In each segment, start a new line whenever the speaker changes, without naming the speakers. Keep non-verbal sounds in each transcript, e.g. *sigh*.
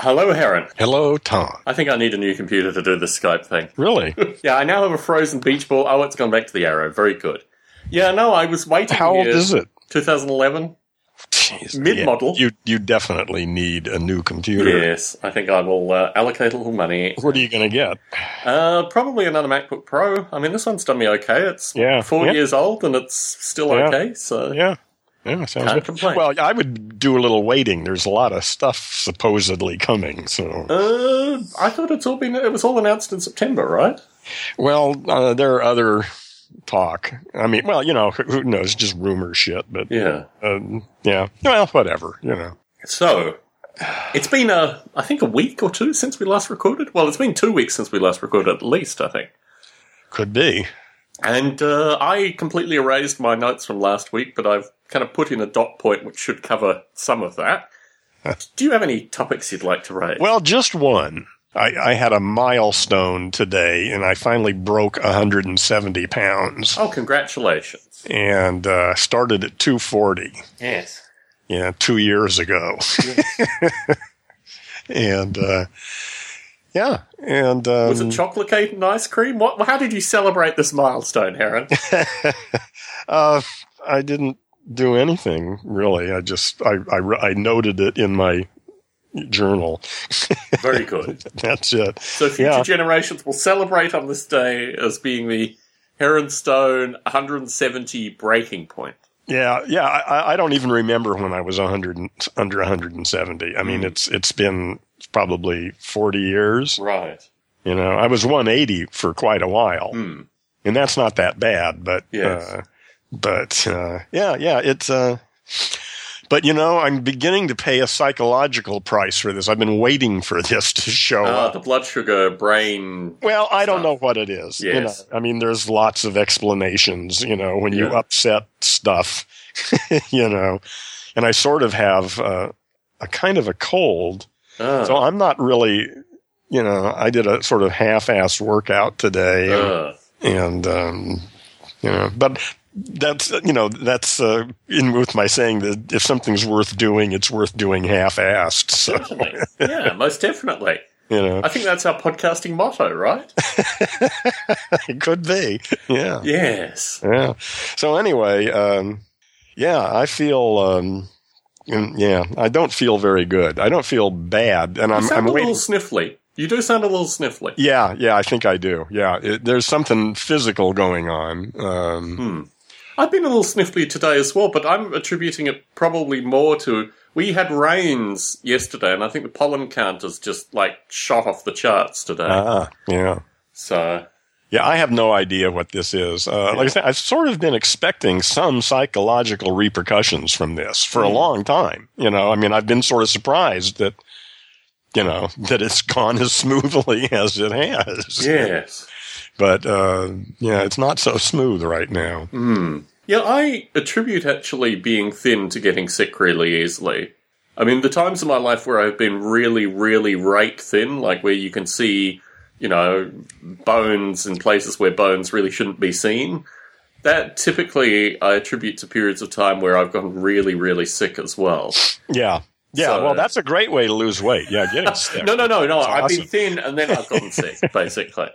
Hello, Heron.
Hello, Tom.
I think I need a new computer to do this Skype thing. *laughs*
Really?
Yeah, I now have a frozen beach ball. Oh, it's gone back to the arrow. Very good. Yeah, no, I was waiting.
How old is it?
2011.
Jeez,
Mid-model.
yeah, you you definitely need a new computer.
Yes, I think I will uh, allocate a little money.
What are you going to get?
Uh, probably another MacBook Pro. I mean, this one's done me okay. It's
Yeah,
four
yeah.
years old and it's still okay. So
Yeah. Yeah, sounds
Can't
good.
complain.
Well, I would do a little waiting. There's a lot of stuff supposedly coming. So,
Uh, I thought it's all been. It was all announced in September, right?
well, uh, there are other talk. I mean, well, you know, who who knows? Just rumor shit. But
Yeah.
um, yeah, well, whatever. You know.
So it's been a, I think a week or two since we last recorded. Well, it's been two weeks since we last recorded, at least I think.
Could be.
And uh, I completely erased my notes from last week, but I've kind of put in a dot point which should cover some of that. *laughs* Do you have any topics you'd like to raise?
Well, just one. I, I had a milestone today, and I finally broke 170 pounds,
oh, congratulations!
and uh, started at 240.
Yes.
Yeah, two years ago, *laughs* and uh, yeah, and um,
Was it chocolate cake and ice cream? What? How did you celebrate this milestone, Heron? *laughs*
uh, I didn't do anything really. I just I, I I noted it in my journal. *laughs*
Very good.
That's it.
So future
Yeah.
generations will celebrate on this day as being the Heron Stone 170 breaking point.
Yeah, yeah. I, I don't even remember when I was 100 under 170. I mean, it's it's been probably 40 years.
Right.
You know, I was 180 for quite a while,
Hmm.
and that's not that bad. But
Yes.
uh, but uh, yeah, yeah. It's uh, but you know, I'm beginning to pay a psychological price for this. I've been waiting for this to show
Ah,
up.
the blood sugar brain.
Well, I don't know what it is. You know,
Yes.
I mean, there's lots of explanations. You know, when you
Yeah.
upset stuff, *laughs* you know, and I sort of have uh, a kind of a cold,
Ah,
so I'm not really. You know, I did a sort of half-ass workout today, and,
ah.
and um, you know, but that's you know that's uh, in with my saying that if something's worth doing, it's worth doing half-assed. So
yeah, most definitely. *laughs*
you know,
I think that's our podcasting motto, right? *laughs*
it could be. Yeah.
Yes.
Yeah. So anyway, um, yeah, I feel, um, mm, yeah, I don't feel very good. I don't feel bad, and I'm,
sound
I'm
a
waiting.
little sniffly. You do sound a little sniffly.
Yeah, yeah, I think I do. Yeah, it, there's something physical going on. Um,
Hmm. I've been a little sniffly today as well, but I'm attributing it probably more to we had rains yesterday, and I think the pollen count has just like shot off the charts today.
ah, yeah.
so
Yeah, I have no idea what this is. Uh, like I said, I've sort of been expecting some psychological repercussions from this for a
Hmm.
long time. You know, I mean, I've been sort of surprised that, you know, *laughs* that it's gone as smoothly *laughs* as it has.
yes.
But, uh, yeah, it's not so smooth right now.
Hmm. Yeah, I attribute actually being thin to getting sick really easily. I mean, the times in my life where I've been really, really rake thin, like where you can see, you know, bones in places where bones really shouldn't be seen, that typically I attribute to periods of time where I've gotten really, really sick as well.
Yeah. Yeah.
So-
well, that's a great way to lose weight. Yeah. Getting *laughs* sick.
No, no, no, no.
That's
I've been thin and then I've gotten *laughs* sick, basically.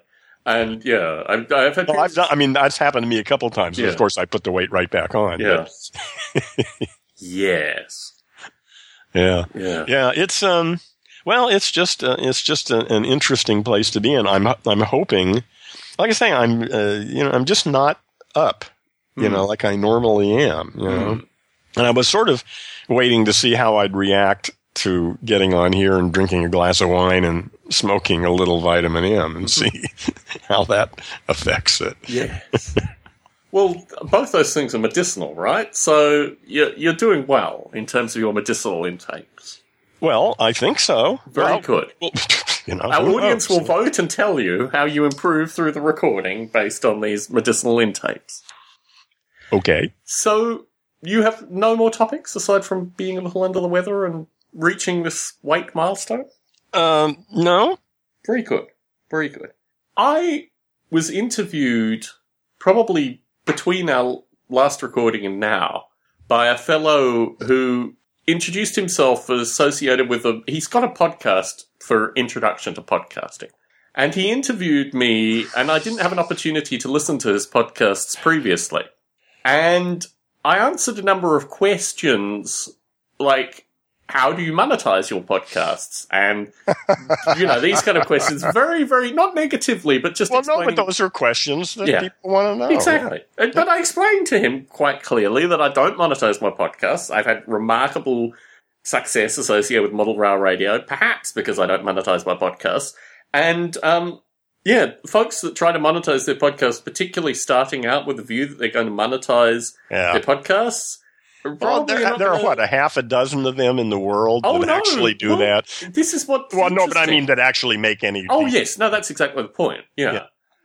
And yeah, I've, I've had.
Well, I've done, I mean, that's happened to me a couple of times.
Yeah.
Of course, I put the weight right back on.
Yeah. *laughs* yes.
yeah.
Yeah.
Yeah, it's um, well, it's just uh, it's just a, an interesting place to be in. I'm I'm hoping, like I say, I'm uh, you know I'm just not up, you
Hmm.
know, like I normally am, you know,
Hmm.
and I was sort of waiting to see how I'd react to getting on here and drinking a glass of wine and smoking a little vitamin M and see *laughs* how that affects it.
Yes. well, both those things are medicinal, right? So you're, you're doing well in terms of your medicinal intakes.
Well, I think so.
Very
Well,
good. *laughs*
you know,
Our audience
knows?
will vote and tell you how you improve through the recording based on these medicinal intakes.
Okay.
So you have no more topics aside from being a little under the weather and reaching this weight milestone?
Um, no.
Very good. Very good. I was interviewed probably between our last recording and now by a fellow who introduced himself as associated with a. He's got a podcast for introduction to podcasting. And he interviewed me, and I didn't have an opportunity to listen to his podcasts previously. And I answered a number of questions like, how do you monetize your podcasts? And, you know, these kind of questions very, very, not negatively, but just
Well, no, but those are questions that
Yeah.
people want to know.
Exactly. And- But I explained to him quite clearly that I don't monetize my podcasts. I've had remarkable success associated with Model Rail Radio, perhaps because I don't monetize my podcasts. And, um, yeah, folks that try to monetize their podcasts, particularly starting out with the view that they're going to monetize
Yeah.
their podcasts,
there, there are what a half a dozen of them in the world
Oh,
that
no.
actually do
Well,
that.
This is what.
Well, no, but I mean that actually make any.
Oh, yes. No, that's exactly the point. Yeah.
Yeah.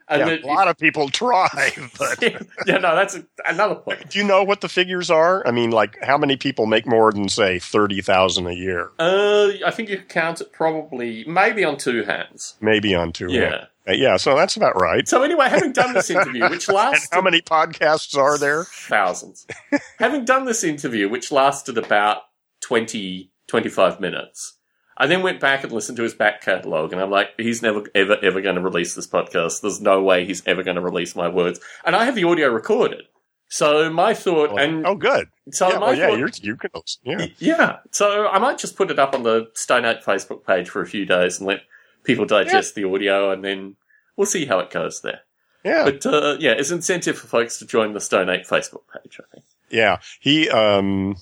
And
Yeah,
it-
a lot of people try, *laughs* *laughs* but
yeah, no, that's a, another point.
do you know what the figures are? I mean, like how many people make more than say thirty thousand a year?
Uh, I think you can count it probably, maybe on two hands.
Maybe on two.
Yeah.
Uh, Uh, yeah. So that's about right.
So anyway, having done this *laughs* interview, which
And
lasted
how many podcasts are there?
thousands, *laughs* having done this interview, which lasted about 20, 25 minutes, I then went back and listened to his back catalogue, and I'm like, he's never, ever, ever going to release this podcast. There's no way he's ever going to release my words. And I have the audio recorded. So my thought, and
oh, good.
so
yeah,
my
well, yeah,
thought,
you're, you can. Yeah.
Yeah, so I might just put it up on the Stone Ape Facebook page for a few days and let people digest the audio, and then we'll see how it goes there.
Yeah.
But uh, yeah, it's incentive for folks to join the Stone Ape Facebook page. I think.
Yeah, he. Um,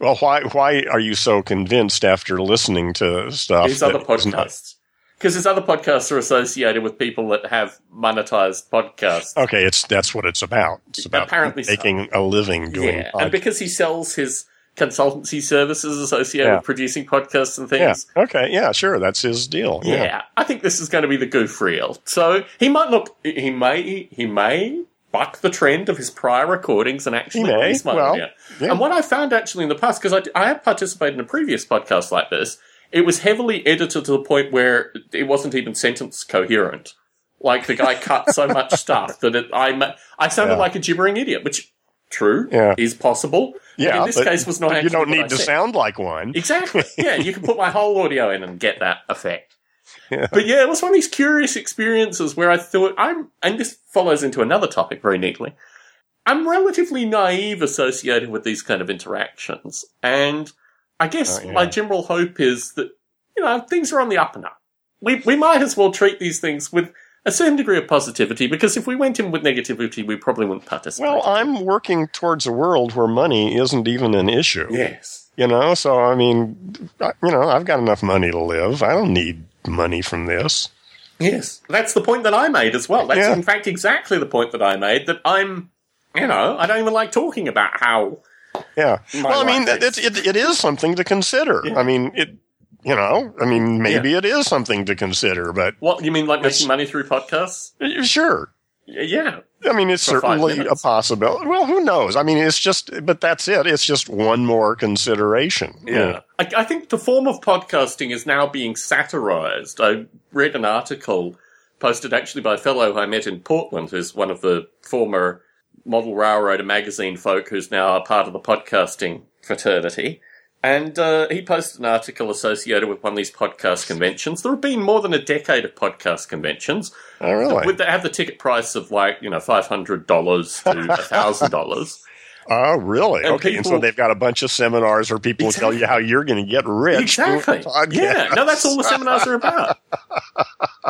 well, why why are you so convinced after listening to stuff?
His other podcasts, because his other podcasts are associated with people that have monetized podcasts.
Okay, it's that's what it's about. It's about
Apparently so.
making a living doing.
yeah,
podcasts.
and because he sells his consultancy services associated
Yeah.
with producing podcasts and things. yeah.
Okay. Yeah. Sure. That's his deal.
Yeah. I think this is going to be the goof reel. So he might look, he may, he may buck the trend of his prior recordings and actually release my
Well, yeah.
And what I found actually in the past, because I, I have participated in a previous podcast like this, it was heavily edited to the point where it wasn't even sentence coherent. Like the guy cut so much *laughs* stuff that it, I, I sounded
Yeah.
like a gibbering idiot, which true
Yeah.
is possible.
Yeah.
in this case was not
You don't need to
said.
sound like one.
Exactly. *laughs* Yeah, you can put my whole audio in and get that effect.
Yeah.
But yeah, it was one of these curious experiences where I thought I'm, and this follows into another topic very neatly. I'm relatively naive associated with these kind of interactions, and I guess
Oh, yeah.
my general hope is that you know things are on the up and up. We we might as well treat these things with a certain degree of positivity because if we went in with negativity, we probably wouldn't participate.
Well, I'm working towards a world where money isn't even an issue.
yes.
You know, so I mean, you know, I've got enough money to live. I don't need money from this.
Yes, that's the point that I made as well. That's
Yeah.
in fact exactly the point that I made. That I'm, you know, I don't even like talking about how.
Yeah. Well, I mean, it,
is-
it, it is something to consider.
Yeah.
I mean, it, you know, I mean, maybe it is something to consider, but
What you mean, like making money through podcasts?
sure.
Yeah,
I mean, it's certainly a possibility. Well, who knows? I mean, it's just, but that's it. It's just one more consideration.
yeah. I, I think the form of podcasting is now being satirized. I read an article posted actually by a fellow I met in Portland, who's one of the former Model Railroader magazine folk, who's now a part of the podcasting fraternity. And uh, he posted an article associated with one of these podcast conventions. There have been more than a decade of podcast conventions.
Oh, really?
Would they have the ticket price of like, you know, $500 to $1,000?
oh, really?
And
okay. and so they've got a bunch of seminars where people tell you how you're going to get rich.
Exactly. Yeah. No, that's all the seminars are about.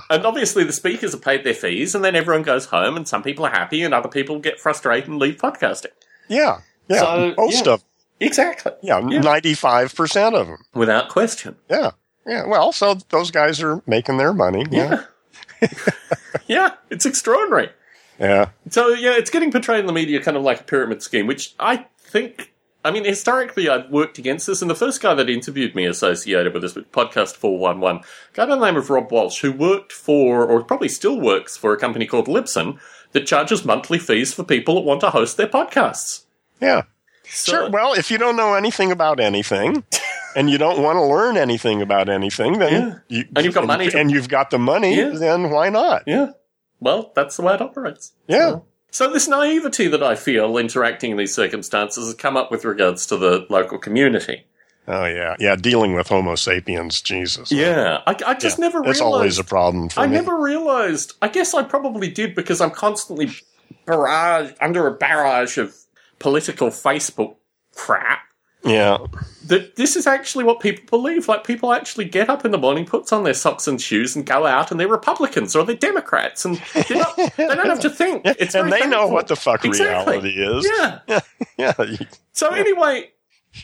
and obviously, the speakers have paid their fees, and then everyone goes home, and some people are happy, and other people get frustrated and leave podcasting.
Yeah. Yeah.
So,
Most
yeah.
of,
Exactly.
yeah, 95% of them.
Without question.
Yeah. Yeah. Well, so those guys are making their money. Yeah.
Yeah. *laughs* yeah. It's extraordinary.
Yeah.
So, yeah, it's getting portrayed in the media kind of like a pyramid scheme, which I think. I mean, historically, I've worked against this, and the first guy that interviewed me associated with this, with Podcast 411, a guy by the name of Rob Walch, who worked for, or probably still works for, a company called Libsyn that charges monthly fees for people that want to host their podcasts.
Yeah.
So,
Sure. Well, if you don't know anything about anything *laughs* and you don't want to learn anything about anything, then you,
And you've got money to-
and you've got the money,
Yeah.
then why not?
yeah. Well, that's the way it operates.
Yeah.
So, So this naivety that I feel interacting in these circumstances has come up with regards to the local community.
Oh yeah, yeah. Dealing with Homo sapiens, Jesus.
Yeah, I, I just
Yeah,
never realized.
always a problem for
I
me.
never realized. I guess I probably did because I'm constantly barrage under a barrage of political Facebook crap.
Yeah,
That this is actually what people believe. Like people actually get up in the morning, puts on their socks and shoes, and go out, and they're Republicans or they're Democrats, and not, they don't have to think. *laughs* It's
and they know what the fuck
Exactly.
reality is.
Yeah. *laughs*
yeah.
So anyway,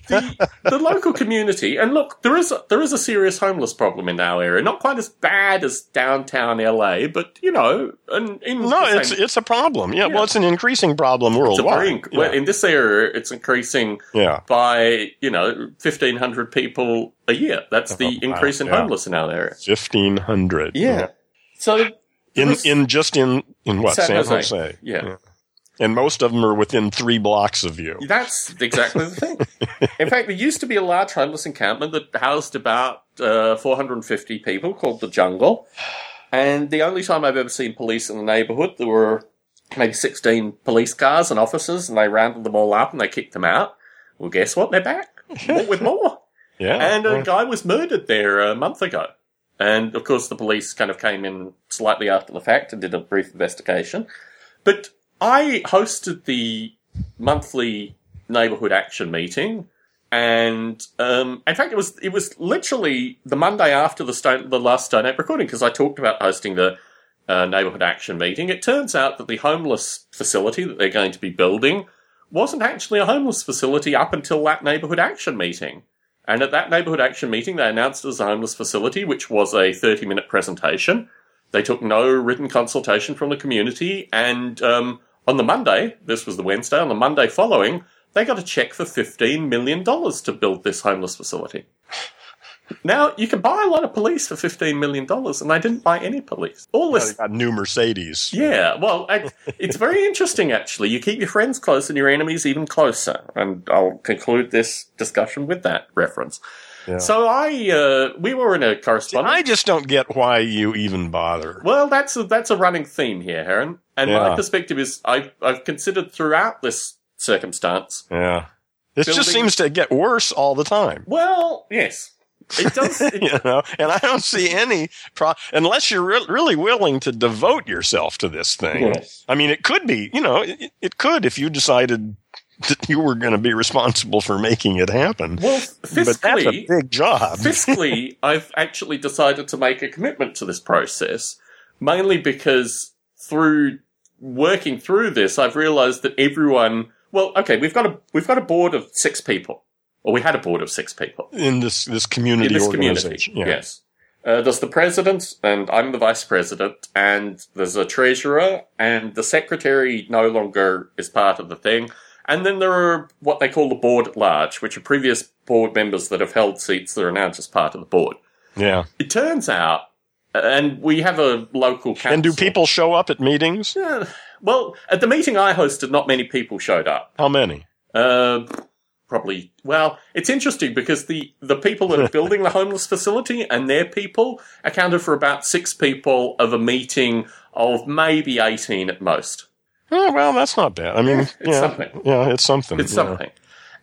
the the local community, and look, there is a, there is a serious homeless problem in our area. Not quite as bad as downtown LA, but you know, and in
No,
the
it's it's a problem. Yeah,
Yeah.
well, it's an increasing problem
it's a
worldwide.
very well, in this area, it's increasing
yeah,
by you know fifteen hundred people a year. That's the
Oh, wow,
increase in
yeah.
homeless in our area.
fifteen hundred. Yeah.
So
in in just in in what
San
San,
Jose.
Jose.
Yeah.
And most of them are within three blocks of you.
That's exactly the thing. In fact, there used to be a large homeless encampment that housed about uh, 450 people called the Jungle. And the only time I've ever seen police in the neighborhood, there were maybe 16 police cars and officers, and they rounded them all up and they kicked them out. Well, guess what? They're back with more. *laughs*
Yeah,
And a guy was murdered there a month ago. And of course, the police kind of came in slightly after the fact and did a brief investigation. But I hosted the monthly neighborhood action meeting. And um, in fact, it was it was literally the Monday after the stone, the last Stone Ape recording because I talked about hosting the uh, neighborhood action meeting. It turns out that the homeless facility that they're going to be building wasn't actually a homeless facility up until that neighborhood action meeting. And at that neighborhood action meeting, they announced it as a homeless facility, which was a 30 minute presentation. They took no written consultation from the community. And um, on the Monday, this was the Wednesday, on the Monday following, they got a check for $15 million to build this homeless facility. Now, you can buy a lot of police for $15 million, and they didn't buy any police. All this
got new Mercedes.
yeah, well, I, it's very interesting actually. You keep your friends close and your enemies even closer. And I'll conclude this discussion with that reference.
Yeah.
So I, uh, we were in a correspondence.
I just don't get why you even bother.
well, that's a, that's a running theme here, Heron. And my perspective is I've, I've considered throughout this circumstance.
Yeah, this just seems to get worse all the time.
Well, yes, it does. *laughs* It,
you know, and I don't see any pro unless you're re- really willing to devote yourself to this thing.
Yes.
I mean, it could be, you know, it, it could if you decided *laughs* that you were going to be responsible for making it happen.
well,
but that's a
fiscally,
big job. *laughs*
fiscally, I've actually decided to make a commitment to this process, mainly because through working through this, I've realised that everyone. Well, okay, we've got a we've got a board of six people, or we had a board of six people
in this this community
in this
organization.
community. Yes. Uh, there's the president, and I'm the vice president, and there's a treasurer, and the secretary no longer is part of the thing. And then there are what they call the board at large, which are previous board members that have held seats that are now just part of the board.
Yeah.
It turns out, and we have a local council.
And do people show up at meetings?
Yeah, well, at the meeting I hosted, not many people showed up.
How many?
Uh, probably. Well, it's interesting because the the people that are *laughs* building the homeless facility and their people accounted for about six people of a meeting of maybe eighteen at most.
Oh, well, that's not bad. I mean,
It's
yeah,
something.
yeah, it's something.
It's
yeah.
something,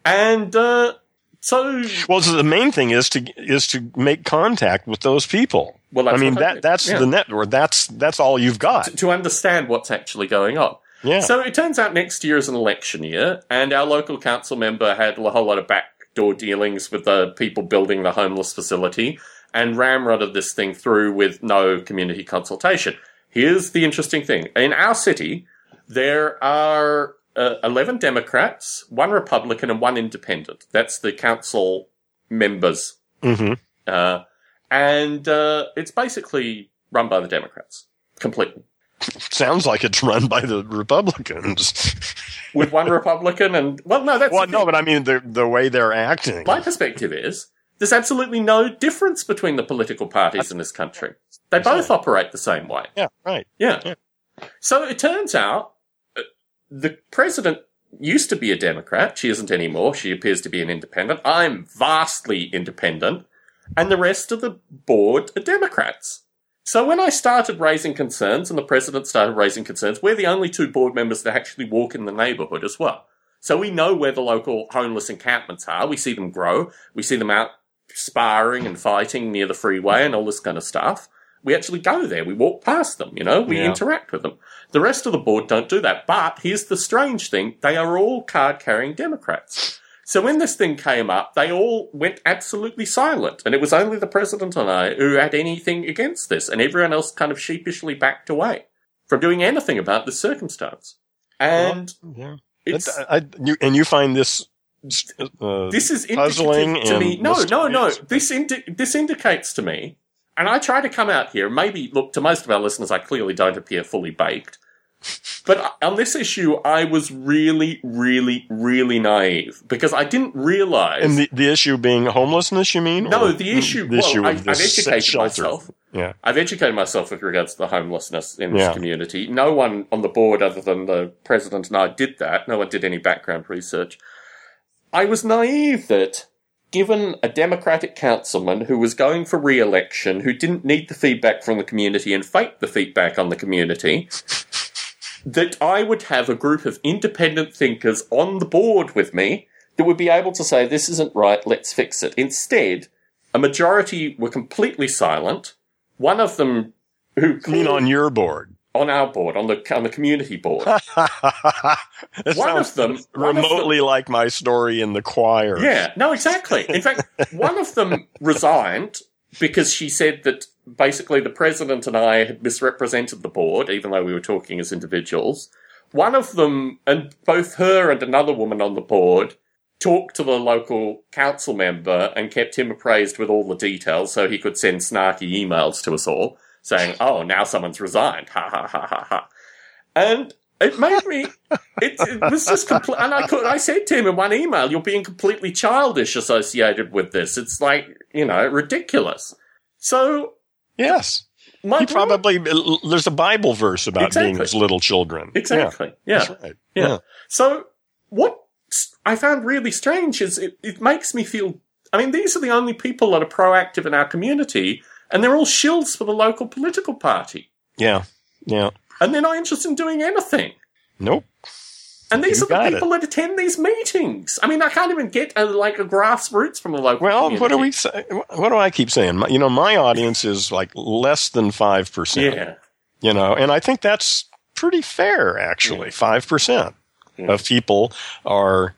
and uh, so
Well, so the main thing is to is to make contact with those people.
Well,
I mean that that's
Yeah.
the network. That's that's all you've got.
to understand what's actually going on.
Yeah.
So it turns out next year is an election year, and our local council member had a whole lot of backdoor dealings with the people building the homeless facility and ramrodded this thing through with no community consultation. Here's the interesting thing. In our city, there are uh, 11 Democrats, one Republican, and one independent. That's the council members.
hmm
Uh, and uh, it's basically run by the Democrats completely.
Sounds like it's run by the Republicans.
with one Republican and well, no, that's
well, no, but I mean the the way they're acting.
my perspective is there's absolutely no difference between the political parties in this country. They both operate the same way.
Yeah, right.
Yeah.
Yeah.
So it turns out the president used to be a Democrat. She isn't anymore. She appears to be an independent. I'm vastly independent, and the rest of the board are Democrats. So when I started raising concerns and the president started raising concerns, we're the only two board members that actually walk in the neighbourhood as well. So we know where the local homeless encampments are. We see them grow. We see them out sparring and fighting near the freeway and all this kind of stuff. We actually go there. We walk past them, you know, we
Yeah.
interact with them. The rest of the board don't do that. But here's the strange thing. They are all card carrying Democrats. So when this thing came up, they all went absolutely silent. And it was only the president and I who had anything against this. And everyone else kind of sheepishly backed away from doing anything about the circumstance. And
Yeah.
it's,
I, I- you, and you find this uh,
this is
puzzling
to me. No, no, no. This indi- this indicates to me, and I try to come out here. Maybe look to most of our listeners, I clearly don't appear fully baked. But on this issue, I was really, really, really naive because I didn't realize.
and the, the issue being homelessness. You mean?
no, the issue.
The
well,
issue
I, I've educated
shelter.
myself.
Yeah.
I've educated myself with regards to the homelessness in
Yeah.
this community. No one on the board, other than the president and I, did that. No one did any background research. I was naive that, given a Democratic councilman who was going for re-election, who didn't need the feedback from the community and faked the feedback on the community, that I would have a group of independent thinkers on the board with me that would be able to say, this isn't right, let's fix it. Instead, a majority were completely silent. One of them who
I mean, on your board.
On our board, on the on the community board. *laughs* One of them- one of
remotely like my story in the choir.
Yeah, no, exactly. In fact, *laughs* one of them resigned because she said that basically the president and I had misrepresented the board, even though we were talking as individuals. One of them, and both her and another woman on the board, talked to the local council member and kept him appraised with all the details so he could send snarky emails to us all saying, oh, now someone's resigned. Ha ha ha ha ha. And it made me, it, it was just complete, and I could, I said to him in one email, you're being completely childish associated with this. It's like, you know, ridiculous. So,
Yes.
my
He probably there's a Bible verse about being as little children.
exactly.
Yeah,
Yeah.
that's right.
Yeah. So what I found really strange is it, it makes me feel. I mean, these are the only people that are proactive in our community, and they're all shills for the local political party,
Yeah. Yeah.
and they're not interested in doing anything.
Nope.
And these
You
are the people that attend these meetings. I mean, I can't even get a, like a grassroots from the local.
Well,
community.
what do we say? What do I keep saying? My, you know, my audience is like less than five percent.
Yeah,
You know, and I think that's pretty fair, actually. Five percent
Yeah.
of people are,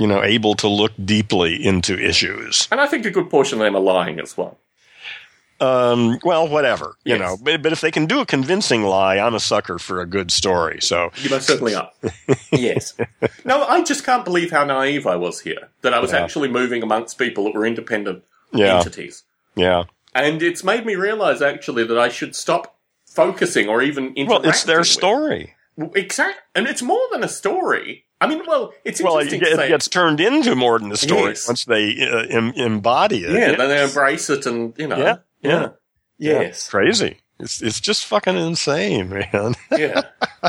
you know, able to look deeply into issues.
and I think a good portion of them are lying as well.
Um, well, whatever, you
Yes.
know. But, but if they can do a convincing lie, I'm a sucker for a good story. So
You most certainly are. *laughs* yes. No, I just can't believe how naive I was here. That I was
Yeah.
actually moving amongst people that were independent
yeah,
entities.
yeah.
And it's made me realize actually that I should stop focusing or even interacting.
Well, it's their
with-
story.
Exact, and it's more than a story. I mean, well, it's
Well, it, it gets turned into more than a story
Yes.
once they uh, em- embody it.
yeah, then they embrace it, and you know,
Yeah, yeah.
yes,
crazy. It's it's just fucking insane, man. *laughs*
yeah.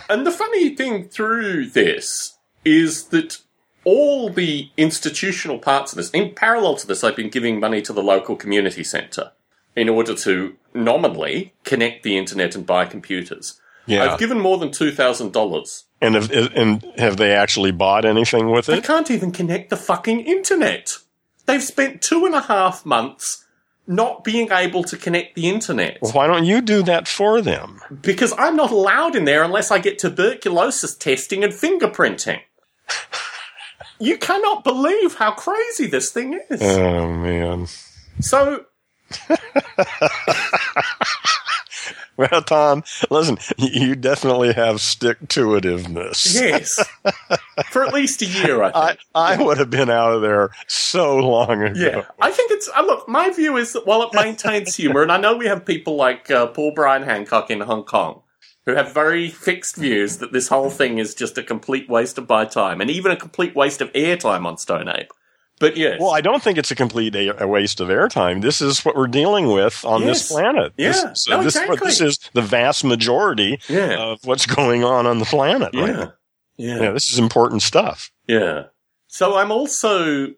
And the funny thing through this is that all the institutional parts of this, in parallel to this, I've been giving money to the local community centre in order to nominally connect the internet and buy computers.
Yeah.
I've given more than two thousand dollars.
and have and have they actually bought anything with it?
They can't even connect the fucking internet. They've spent two and a half months not being able to connect the internet
Well, why don't you do that for them?
because I'm not allowed in there unless I get tuberculosis testing and fingerprinting. *laughs* you cannot believe how crazy this thing is.
Oh man.
so, *laughs* *laughs*
Well, Tom, listen, you definitely have stick to itiveness.
yes, for at least a year, I *laughs* think.
I, I would have been out of there so long ago.
Yeah, I think it's. Uh, look, my view is that while it maintains *laughs* humor, and I know we have people like uh, Paul Brian Hancock in Hong Kong who have very fixed views that this whole thing is just a complete waste of my time, and even a complete waste of airtime on Stone Ape. But yes,
Well, I don't think it's a complete a, a waste of airtime. This is what we're dealing with on
Yes.
this planet.
Yeah.
This,
No,
this, is this is the vast majority
yeah,
of what's going on on the planet. right
yeah,
now.
yeah,
Yeah, this is important stuff.
yeah. So I'm also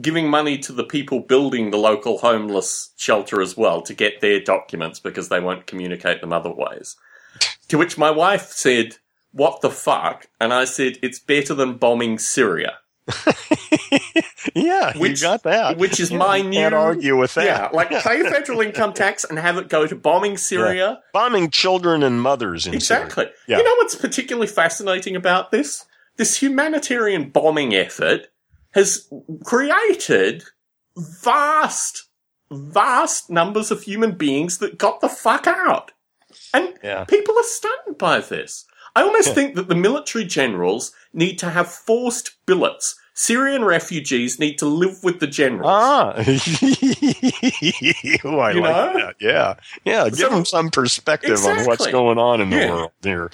giving money to the people building the local homeless shelter as well to get their documents because they won't communicate them other ways. To which my wife said, What the fuck? And I said, It's better than bombing Syria. *laughs*
yeah,
Which-
you got that.
which is
Yeah,
my
you Can't argue with that.
Yeah, like pay *laughs* federal income tax and have it go to bombing Syria.
bombing children and mothers in
Exactly.
Syria. Yeah.
You know what's particularly fascinating about this? This humanitarian bombing effort has created vast, vast numbers of human beings that got the fuck out. And
Yeah.
people are stunned by this. I almost think that the military generals need to have forced billets. Syrian refugees need to live with the generals.
Ah, *laughs* oh, I
You
like
know?
that. Yeah, yeah. Give
So-
them some perspective on what's going on in the
Yeah.
world here.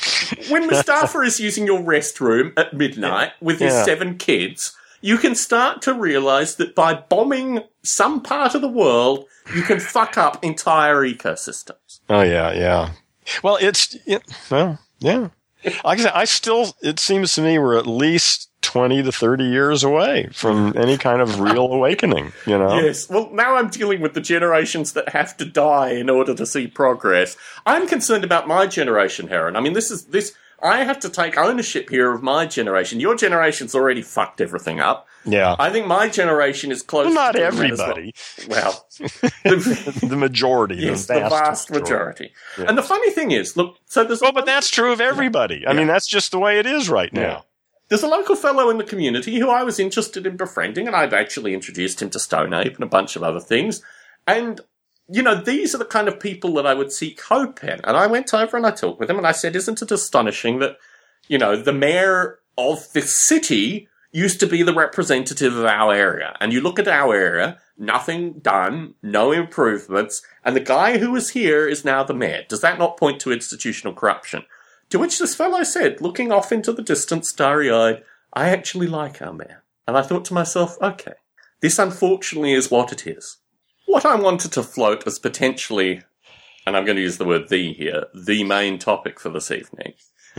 when Mustafa *laughs* is using your restroom at midnight with his
Yeah.
seven kids, you can start to realize that by bombing some part of the world, you can fuck up entire ecosystems.
Oh yeah, yeah. Well, it's it, well, yeah. Like I said, I still. It seems to me we're at least twenty to thirty years away from mm. any kind of real awakening. You know.
Yes. Well, now I'm dealing with the generations that have to die in order to see progress. I'm concerned about my generation, Heron. I mean, this is this. I have to take ownership here of my generation. Your generation's already fucked everything up.
Yeah.
I think my generation is close.
Well, not
as well.
everybody.
Well, *laughs*
the majority.
Yes,
the
the
vast,
vast majority.
Yeah.
And the funny thing is, look, so there's
Well, but that's true of everybody. I mean, that's just the way it is right now.
Yeah. there's a local fellow in the community who I was interested in befriending, and I've actually introduced him to Stone Ape and a bunch of other things. And you know, these are the kind of people that I would seek hope in. And I went over and I talked with him, and I said, "Isn't it astonishing that you know the mayor of this city?" Used to be the representative of our area. And you look at our area, nothing done, no improvements, and the guy who was here is now the mayor. Does that not point to institutional corruption? To which this fellow said, looking off into the distance, starry eyed, I actually like our mayor. And I thought to myself, okay, this unfortunately is what it is. What I wanted to float as potentially, and I'm going to use the word the here, the main topic for this evening,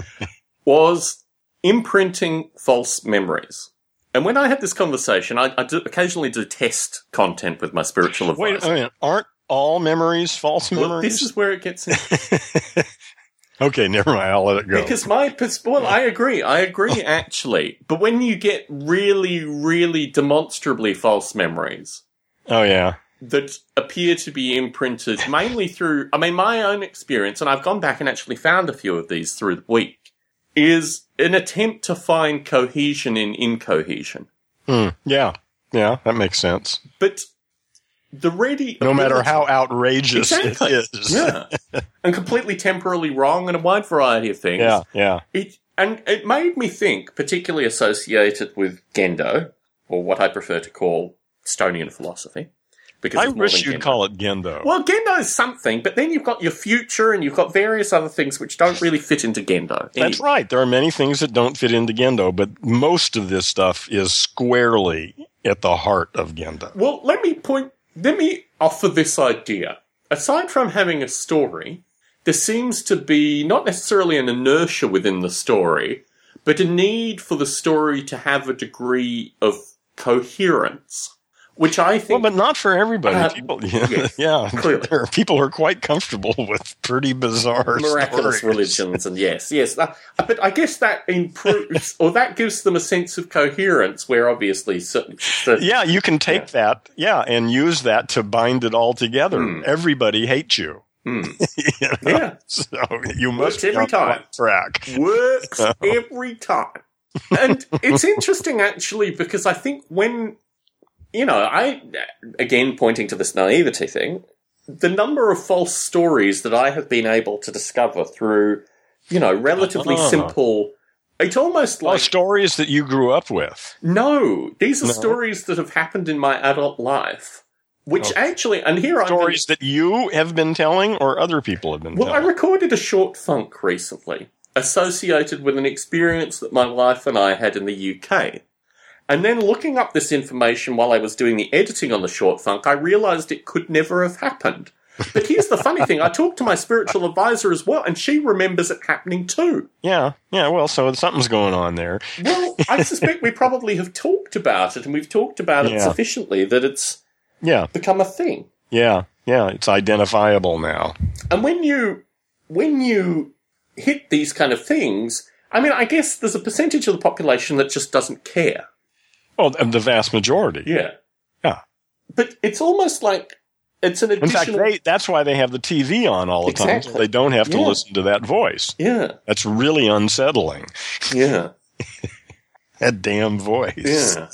*laughs* was imprinting false memories. And when I had this conversation, I, I do, occasionally do test content with my spiritual advisor.
Wait a minute. Aren't all memories false
Well,
memories?
this is where it gets *laughs*
okay, never mind. I'll let it go.
Because my well, I agree, I agree *laughs* actually. But when you get really, really demonstrably false memories
oh yeah.
that appear to be imprinted mainly through, I mean, my own experience, and I've gone back and actually found a few of these through the week, is an attempt to find cohesion in incohesion.
Hmm. Yeah. Yeah. That makes sense.
But the ready,
No matter how outrageous
Exactly.
it is.
yeah, and completely temporally wrong, and a wide variety of things.
Yeah. Yeah.
It and it made me think, particularly associated with Gendo, or what I prefer to call Stonian philosophy, because
I wish you'd
Gendo.
call it Gendo.
Well, Gendo is something, but then you've got your future and you've got various other things which don't really fit into Gendo.
That's right. There are many things that don't fit into Gendo, but most of this stuff is squarely at the heart of Gendo.
Well, let me point. Let me offer this idea. Aside from having a story, there seems to be not necessarily an inertia within the story, but a need for the story to have a degree of coherence, which I
Well,
think.
but not for everybody.
Uh,
people, *laughs* yeah,
yes,
yeah.
clearly.
There are people who are quite comfortable with pretty bizarre
miraculous
stories.
religions and yes yes that, but i guess that improves or that gives them a sense of coherence where obviously certain, certain
Yeah, you can take
Yeah.
that, yeah, and use that to bind it all together.
Hmm.
Everybody hates you.
Hmm. *laughs*
You know?
yeah
So you must
Works every time.
track.
works *laughs* every time. And it's interesting actually because I think when you know, I again pointing to this naivety thing, the number of false stories that I have been able to discover through, you know, relatively
Ah.
simple it's almost
Well,
like
stories that you grew up with.
no, these are
No.
stories that have happened in my adult life. Which
Okay.
actually, and here I'm
Stories that you have been telling or other people have been
Well, I recorded a short funk recently associated with an experience that my wife and I had in the UK. And then looking up this information while I was doing the editing on the short funk, I realized it could never have happened But here's the funny thing: I talked to my spiritual advisor as well, and she remembers it happening too.
Yeah, yeah. Well, so something's going on there.
Well, I suspect we probably have talked about it, and we've talked about it sufficiently that it's
Yeah,
become a thing.
yeah, yeah. It's identifiable now.
And when you when you hit these kind of things, I mean, I guess there's a percentage of the population that just doesn't care.
Well, the vast majority.
Yeah.
Yeah.
But it's almost like it's an additional.
In fact, they, that's why they have the TV on all the time.
Exactly.
So they don't have to
Yeah.
listen to that voice.
yeah,
That's really unsettling.
yeah, *laughs*
That damn voice.
yeah.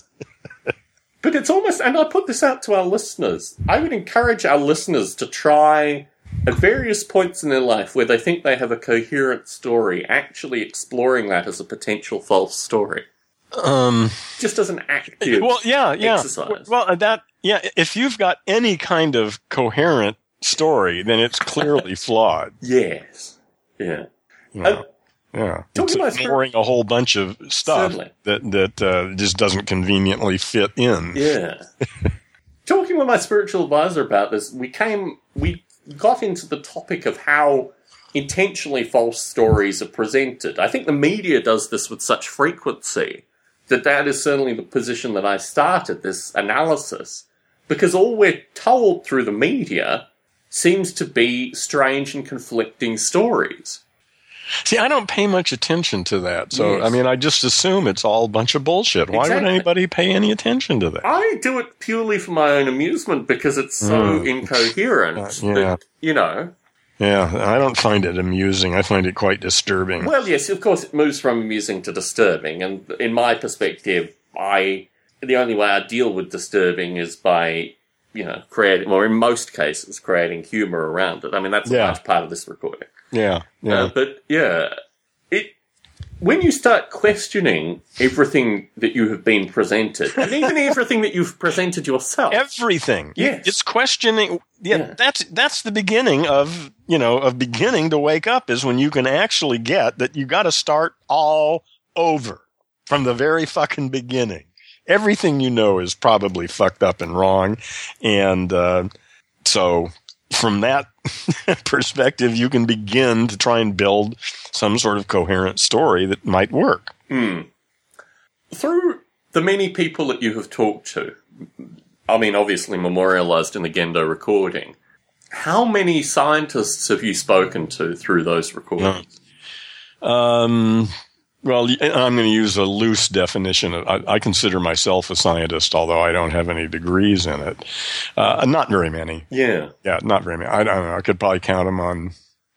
but it's almost, and I put this out to our listeners. I would encourage our listeners to try at various points in their life where they think they have a coherent story, actually exploring that as a potential false story,
Um.
just as an active.
Well, yeah, yeah.
exercise.
Well, that yeah. If you've got any kind of coherent story, then it's clearly *laughs* flawed.
yes, yeah.
You know?
Uh,
yeah,
talking
it's
about
ignoring a whole bunch of stuff
Certainly.
that that uh, just doesn't conveniently fit in.
Yeah. *laughs* Talking with my spiritual advisor about this, we came, we got into the topic of how intentionally false stories are presented. I think the media does this with such frequency that that is certainly the position that I started this analysis because all we're told through the media seems to be strange and conflicting stories.
See, I don't pay much attention to that. So,
Yes.
I mean, I just assume it's all a bunch of bullshit. Why would anybody pay any attention to that?
I do it purely for my own amusement because it's so
Mm.
incoherent.
Yeah.
that, you know,
Yeah, I don't find it amusing. I find it quite disturbing.
Well, yes, of course, it moves from amusing to disturbing, and in my perspective, I the only way I deal with disturbing is by you know creating, or in most cases, creating humor around it. I mean, that's a
Yeah.
large part of this recording.
yeah, yeah.
Uh, but yeah, when you start questioning everything that you have been presented, *laughs* and even everything that you've presented yourself,
Everything.
Yes.
It's questioning. Yeah,
Yeah.
that's that's the beginning of you know of beginning to wake up is when you can actually get that you got to start all over from the very fucking beginning. Everything you know is probably fucked up and wrong, and uh, so from that *laughs* perspective, you can begin to try and build some sort of coherent story that might work.
Hmm. Through the many people that you have talked to, I mean, obviously memorialized in the Gendo recording, how many scientists have you spoken to through those recordings?
Um, well, I'm going to use a loose definition. I, I consider myself a scientist, although I don't have any degrees in it. Uh, not very many.
Yeah.
Yeah, not very many. I don't know. I could probably count them on.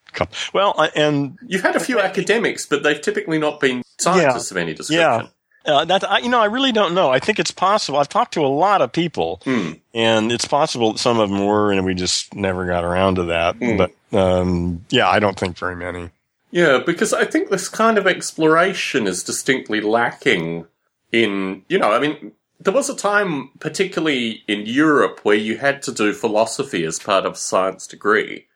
a couple. Well, I, and
You've had a few academics, but they've typically not been scientists of any description.
uh, that I, you know, I really don't know. I think it's possible. I've talked to a lot of people,
Hmm.
and it's possible that some of them were, and we just never got around to that.
Hmm.
But um, yeah, I don't think very many.
Yeah, because I think this kind of exploration is distinctly lacking in, you know, I mean, there was a time, particularly in Europe, where you had to do philosophy as part of a science degree.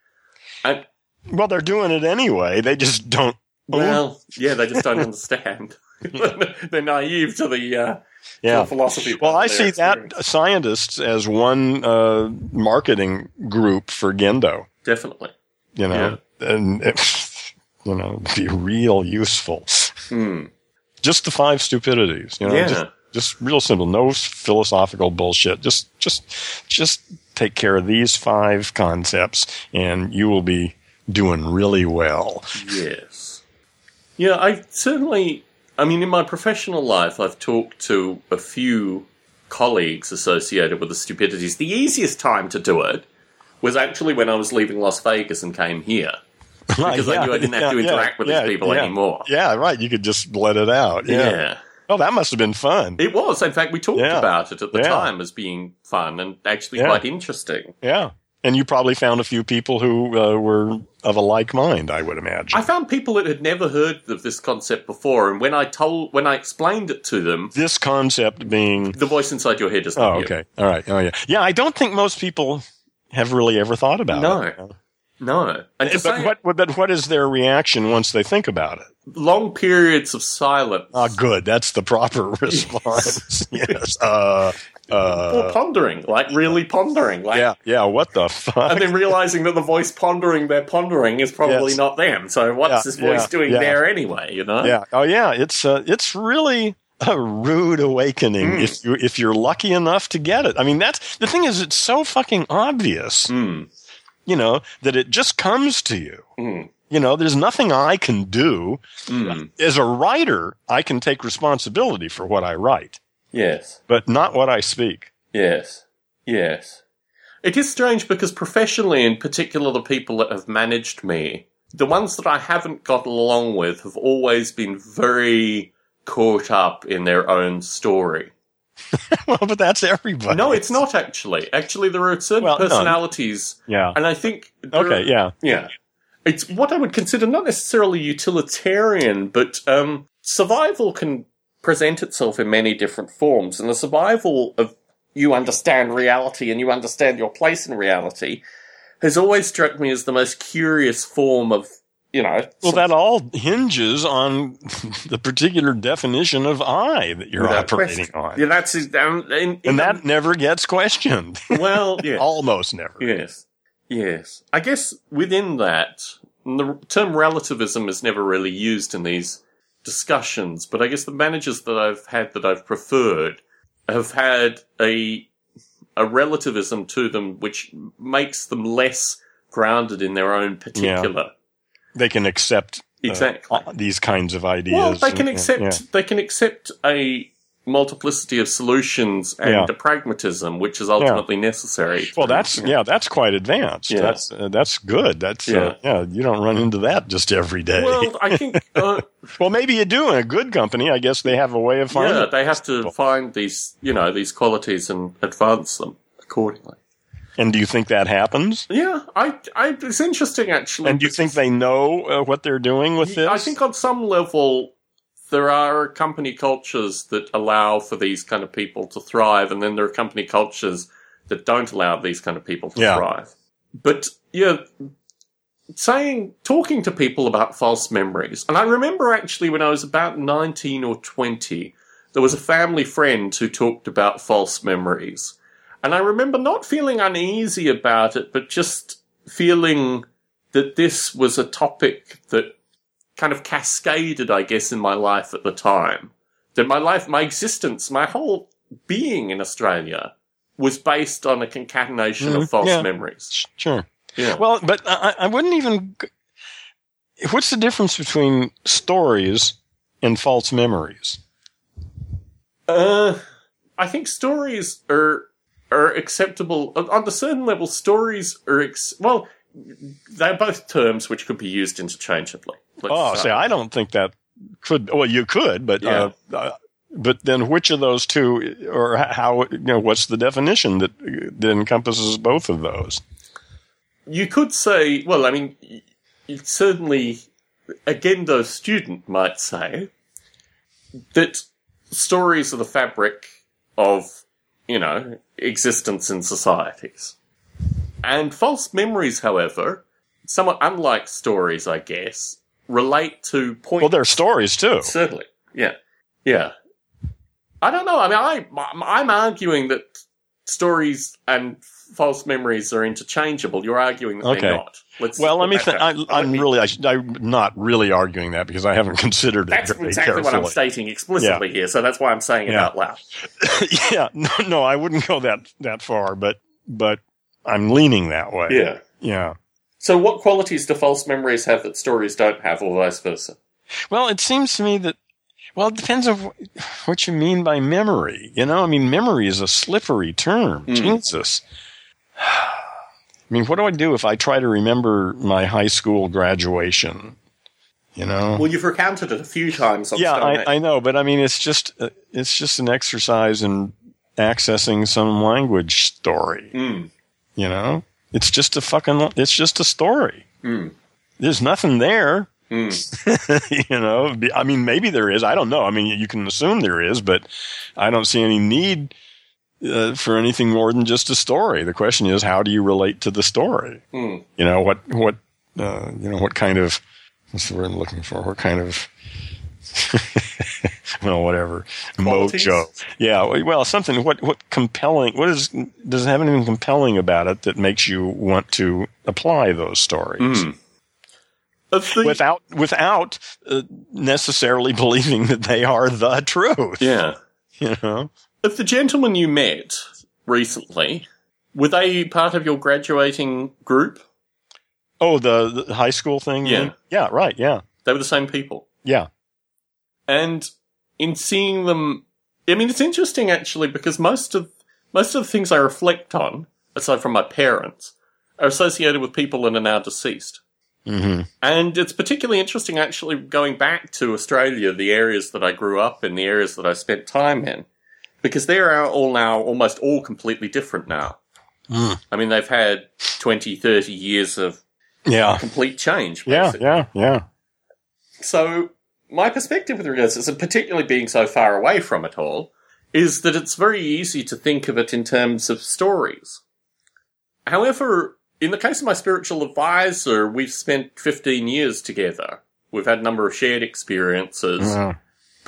And,
Well, they're doing it anyway. They just don't.
well, yeah, they just don't *laughs* understand. *laughs* They're naive to the, uh,
yeah.
philosophy.
Well, I see that scientists as one uh, marketing group for Gendo.
Definitely.
You know, and it, you know, *laughs* be real useful.
Hmm.
Just the five stupidities. You know,
Yeah.
just, just real simple. No philosophical bullshit. Just, just, just take care of these five concepts, and you will be doing really well.
Yes. Yeah, I certainly. I mean, in my professional life, I've talked to a few colleagues associated with the stupidities. The easiest time to do it was actually when I was leaving Las Vegas and came here. *laughs* Because I knew I didn't have to interact with these people
yeah.
anymore.
Yeah, right. You could just let it out. Yeah.
Yeah.
Oh, that must have been fun.
It was. In fact, we talked
Yeah.
about it at the
Yeah.
time as being fun and actually
Yeah.
quite interesting.
Yeah. And you probably found a few people who uh, were of a like mind, I would imagine.
I found people that had never heard of this concept before, and when I told, when I explained it to them,
this concept being.
the voice inside your head is not
Oh,
you.
okay. All right. Oh, yeah. Yeah, I don't think most people have really ever thought about
No.
it.
No, and
But what, but what is their reaction once they think about it?
long periods of silence.
Ah, good. That's the proper *laughs* response. *laughs* yes. Uh, Uh,
or pondering, like really pondering, like
yeah, yeah. What the fuck?
and then realizing that the voice pondering they're pondering is probably
Yes.
not them. So what's
Yeah,
this voice
yeah,
doing
yeah.
there anyway? You know?
yeah. Oh, yeah. It's uh, it's really a rude awakening
Mm.
if you if you're lucky enough to get it. I mean, that's the thing is, it's so fucking obvious,
Mm,
you know, that it just comes to you.
mm,
You know, there's nothing I can do
mm.
as a writer. I can take responsibility for what I write,
Yes.
but not what I speak.
Yes. Yes. It is strange because professionally, in particular, the people that have managed me, the ones that I haven't gotten along with have always been very caught up in their own story. *laughs*
well, but that's everybody.
No, it's not actually. Actually, there are certain
Well,
personalities,
Yeah.
and I think.
Okay.
are-
Yeah.
Yeah. It's what I would consider not necessarily utilitarian, but um, survival can present itself in many different forms. And the survival of you understand reality and you understand your place in reality has always struck me as the most curious form of, you know.
Well,
some-
that all hinges on *laughs* the particular definition of I that you're operating
question.
on.
Yeah, that's um, in,
and that never gets questioned. *laughs*
well, yeah.
Almost never.
Yes. Yes. I guess within that, the term relativism is never really used in these discussions, but I guess the managers that I've had that I've preferred have had a a relativism to them which makes them less grounded in their own particular.
They can accept uh,
Exactly.
uh, these kinds of ideas.
Well, they can
and-
accept
yeah.
they can accept a multiplicity of solutions and
Yeah.
a pragmatism which is ultimately necessary.
Well, that's yeah, that's quite advanced.
Yeah.
That's uh, that's good. That's
Yeah.
uh, yeah. You don't run into that just every day. Well,
Well, I think uh, *laughs*
maybe you do in a good company. I guess they have a way of finding.
yeah, they have to find these, you know, these qualities and advance them accordingly.
And do you think that happens?
Yeah, I, I it's interesting actually.
And do you think they know uh, what they're doing with this?
I think on some level there are company cultures that allow for these kind of people to thrive, and then there are company cultures that don't allow these kind of people to
Yeah.
thrive. But yeah, saying talking to people about false memories, and I remember actually when I was about nineteen or twenty, there was a family friend who talked about false memories. And I remember not feeling uneasy about it, but just feeling that this was a topic that kind of cascaded, I guess, in my life at the time. That my life, my existence, my whole being in Australia was based on a concatenation
Mhm,
of false
yeah.
memories.
Sure.
Yeah.
Well, but I, I wouldn't even. What's the difference between stories and false memories?
Uh, I think stories are are acceptable on a certain level. Stories are ex- well, they're both terms which could be used interchangeably. let's
Oh,
say.
see, I don't think that could. Well, you could, but uh, uh, but then which of those two, or how? You know, what's the definition that that encompasses both of those?
you could say, well, I mean, certainly, a Gendo student might say that stories are the fabric of, you know, existence in societies. And false memories, however, somewhat unlike stories, I guess, relate to points.
Well, they're stories too.
Certainly. Yeah. Yeah. I don't know. I mean, I, I'm arguing that stories and false memories are interchangeable. You're arguing that
Okay.
they're not. Let's
Well, let me.
that
Th-
down.
I,
me-
really. I, I'm not really arguing that because I haven't *laughs* considered it
That's exactly
carefully.
what I'm stating explicitly here, so that's why I'm saying it
Yeah.
out loud. *laughs*
yeah. No, no, I wouldn't go that that far, but but I'm leaning that way.
Yeah.
Yeah.
So, what qualities do false memories have that stories don't have, or vice versa?
Well, it seems to me that, well, it depends on what you mean by memory. You know, I mean, memory is a slippery term.
Mm.
Jesus. I mean, what do I do if I try to remember my high school graduation? You know?
Well, you've recounted it a few times
yeah, I, I know, but I mean, it's just, uh, it's just an exercise in accessing some language story.
Mm,
You know? It's just a fucking, it's just a story.
mm,
There's nothing there.
mm. *laughs*
you know, I mean, maybe there is. I don't know. I mean, you can assume there is, but I don't see any need uh, for anything more than just a story. The question is, how do you relate to the story?
Mm.
You know, what, what, uh, you know, what kind of, what's the word I'm looking for? What kind of, *laughs* well, whatever,
Qualities?
mojo. Yeah, well, something. What what compelling? What is does it have anything compelling about it that makes you want to apply those stories?
Hmm. The,
Without without uh, necessarily *laughs* believing that they are the truth,
yeah.
you know.
Of the gentlemen you met recently, were they part of your graduating group?
Oh, the, the high school thing.
Yeah.
yeah, right, yeah,
They were the same people.
yeah.
And in seeing them, I mean, it's interesting actually because most of most of the things I reflect on, aside from my parents, are associated with people that are now deceased.
hmm
And it's particularly interesting actually going back to Australia, the areas that I grew up in, the areas that I spent time in, because they are all now almost all completely different now.
Mm.
I mean, they've had 20, 30 years of
Yeah,
complete change.
yeah,
basically.
yeah, yeah.
So my perspective with regards to this, and particularly being so far away from it all, is that it's very easy to think of it in terms of stories. However, in the case of my spiritual advisor, we've spent 15 years together. We've had a number of shared experiences,
Yeah.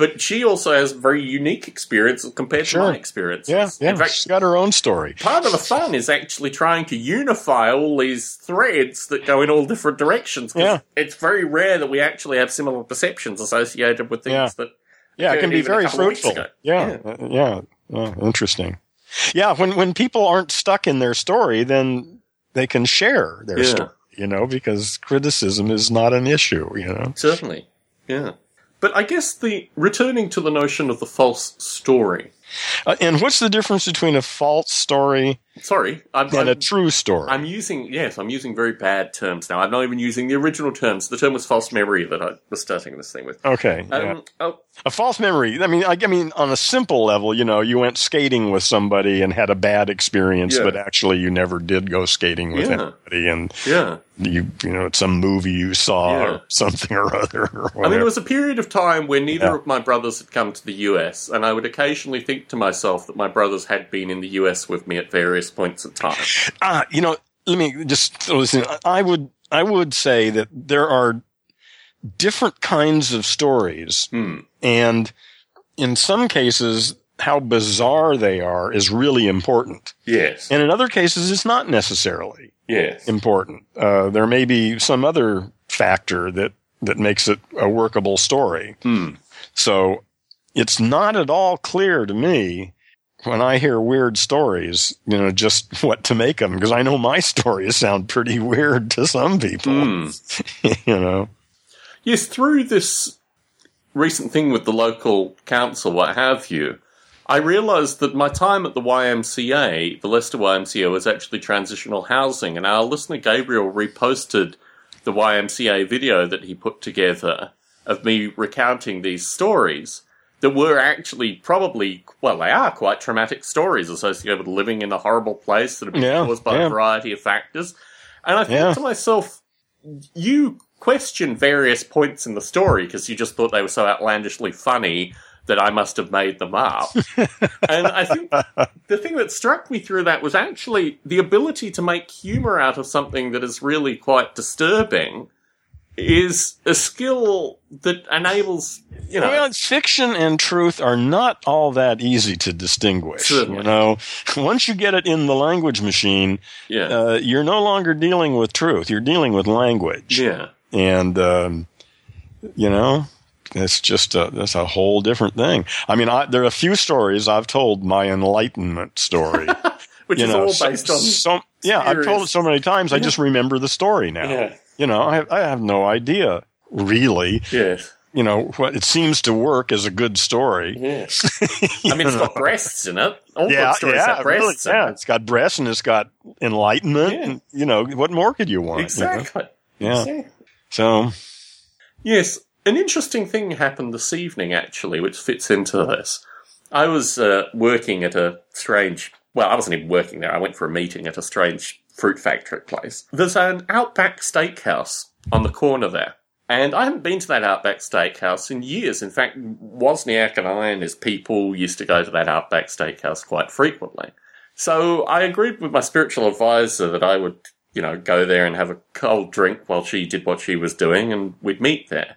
But she also has very unique experiences compared
Sure.
to my experience.
Yeah, yeah.
In fact,
She's got her own story.
part of the fun is actually trying to unify all these threads that go in all different directions. 'cause
Yeah.
It's very rare that we actually have similar perceptions associated with things
Yeah.
that.
Yeah, it can be very
couple of weeks
fruitful.
ago.
Yeah, uh, yeah, yeah, interesting. Yeah, when when people aren't stuck in their story, then they can share their
Yeah.
story. You know, because criticism is not an issue. You know.
Certainly. Yeah. But I guess the returning to the notion of the false story.
Uh, and what's the difference between a false story
Sorry, I'm,
a
I'm,
true story?
I'm using yes, I'm using very bad terms now. I'm not even using the original terms. The term was false memory that I was starting this thing with.
okay. yeah.
Um, oh,
A false memory. I mean, I, I mean, on a simple level, you know, you went skating with somebody and had a bad experience,
Yeah.
but actually you never did go skating with
Yeah.
anybody, and
yeah.
you, you know, it's some movie you saw
Yeah.
or *laughs* something or other. Or
I mean, there was a period of time where neither
Yeah.
of my brothers had come to the US, and I would occasionally think to myself that my brothers had been in the US with me at various points in time.
Ah, you know, let me just in. I would, I would say that there are different kinds of stories,
Hmm.
and in some cases, how bizarre they are is really important,
Yes.
and in other cases, it's not necessarily
Yes.
important. Uh, there may be some other factor that that makes it a workable story.
Hmm.
So it's not at all clear to me when I hear weird stories, you know, just *laughs* what to make them. Because I know my *laughs* stories sound pretty weird to some people,
Hmm. *laughs*
you know.
Yes, through this recent thing with the local council, what have you, I realised that my time at the YMCA, the Leicester YMCA, was actually transitional housing, and our listener Gabriel reposted the YMCA video that he put together of me recounting these stories that were actually probably, well, they are quite traumatic stories associated with living in a horrible place that have been
Yeah,
caused by
yeah.
a variety of factors. And I thought
Yeah.
to myself, you question various points in the story because you just thought they were so outlandishly funny that I must have made them up. *laughs* and I think the thing that struck me through that was actually the ability to make humor out of something that is really quite disturbing is a skill that enables, you know,
Well, fiction and truth are not all that easy to distinguish.
Certainly.
You know, *laughs* once you get it in the language machine,
yeah,
uh, you're no longer dealing with truth. You're dealing with language.
yeah,
and um, you know it's just a that's a whole different thing i mean I, there are a few stories i've told my enlightenment story *laughs*
which
you
is
know
all
so-
based on,
so, yeah i've told it so many times i just remember the story now
yeah,
you know I, I have no idea really
yes,
you know what it seems to work as a good story
yes. *laughs* I mean, it's got breasts in it. All
yeah,
good stories
yeah,
have breasts in
yeah.
it.
It's got breasts and it's got enlightenment.
Yeah.
And, you know, what more could you want? you know?
Exactly.
Yeah.
Exactly.
So,
Yes, an interesting thing happened this evening, actually, which fits into this. I was uh, working at a strange. Well, I wasn't even working there. I went for a meeting at a strange fruit factory place. There's an Outback Steakhouse on the corner there. And I haven't been to that Outback Steakhouse in years. In fact, Wozniak and I and his people used to go to that Outback Steakhouse quite frequently. So I agreed with my spiritual advisor that I would, you know, go there and have a cold drink while she did what she was doing and we'd meet there.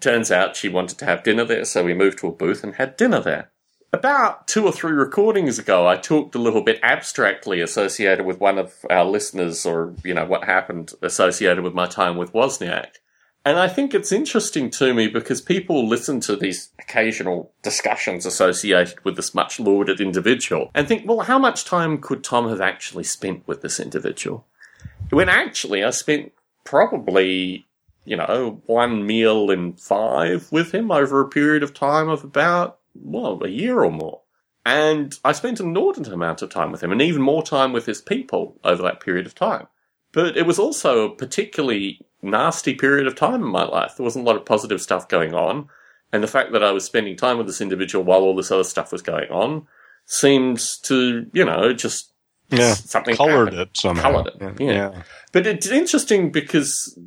Turns out she wanted to have dinner there, so we moved to a booth and had dinner there. About two or three recordings ago, I talked a little bit abstractly associated with one of our listeners, or, you know, what happened associated with my time with Wozniak. And I think it's interesting to me because people listen to these occasional discussions associated with this much lauded individual and think, well, how much time could Tom have actually spent with this individual? When actually I spent probably, you know, one meal in five with him over a period of time of about, well, a year or more. And I spent an inordinate amount of time with him and even more time with his people over that period of time. But it was also a particularly nasty period of time in my life. There wasn't a lot of positive stuff going on. And the fact that I was spending time with this individual while all this other stuff was going on seems to, you know, just
Yeah.
something
Colored
happened.
it somehow.
Colored it, yeah. But it's interesting because,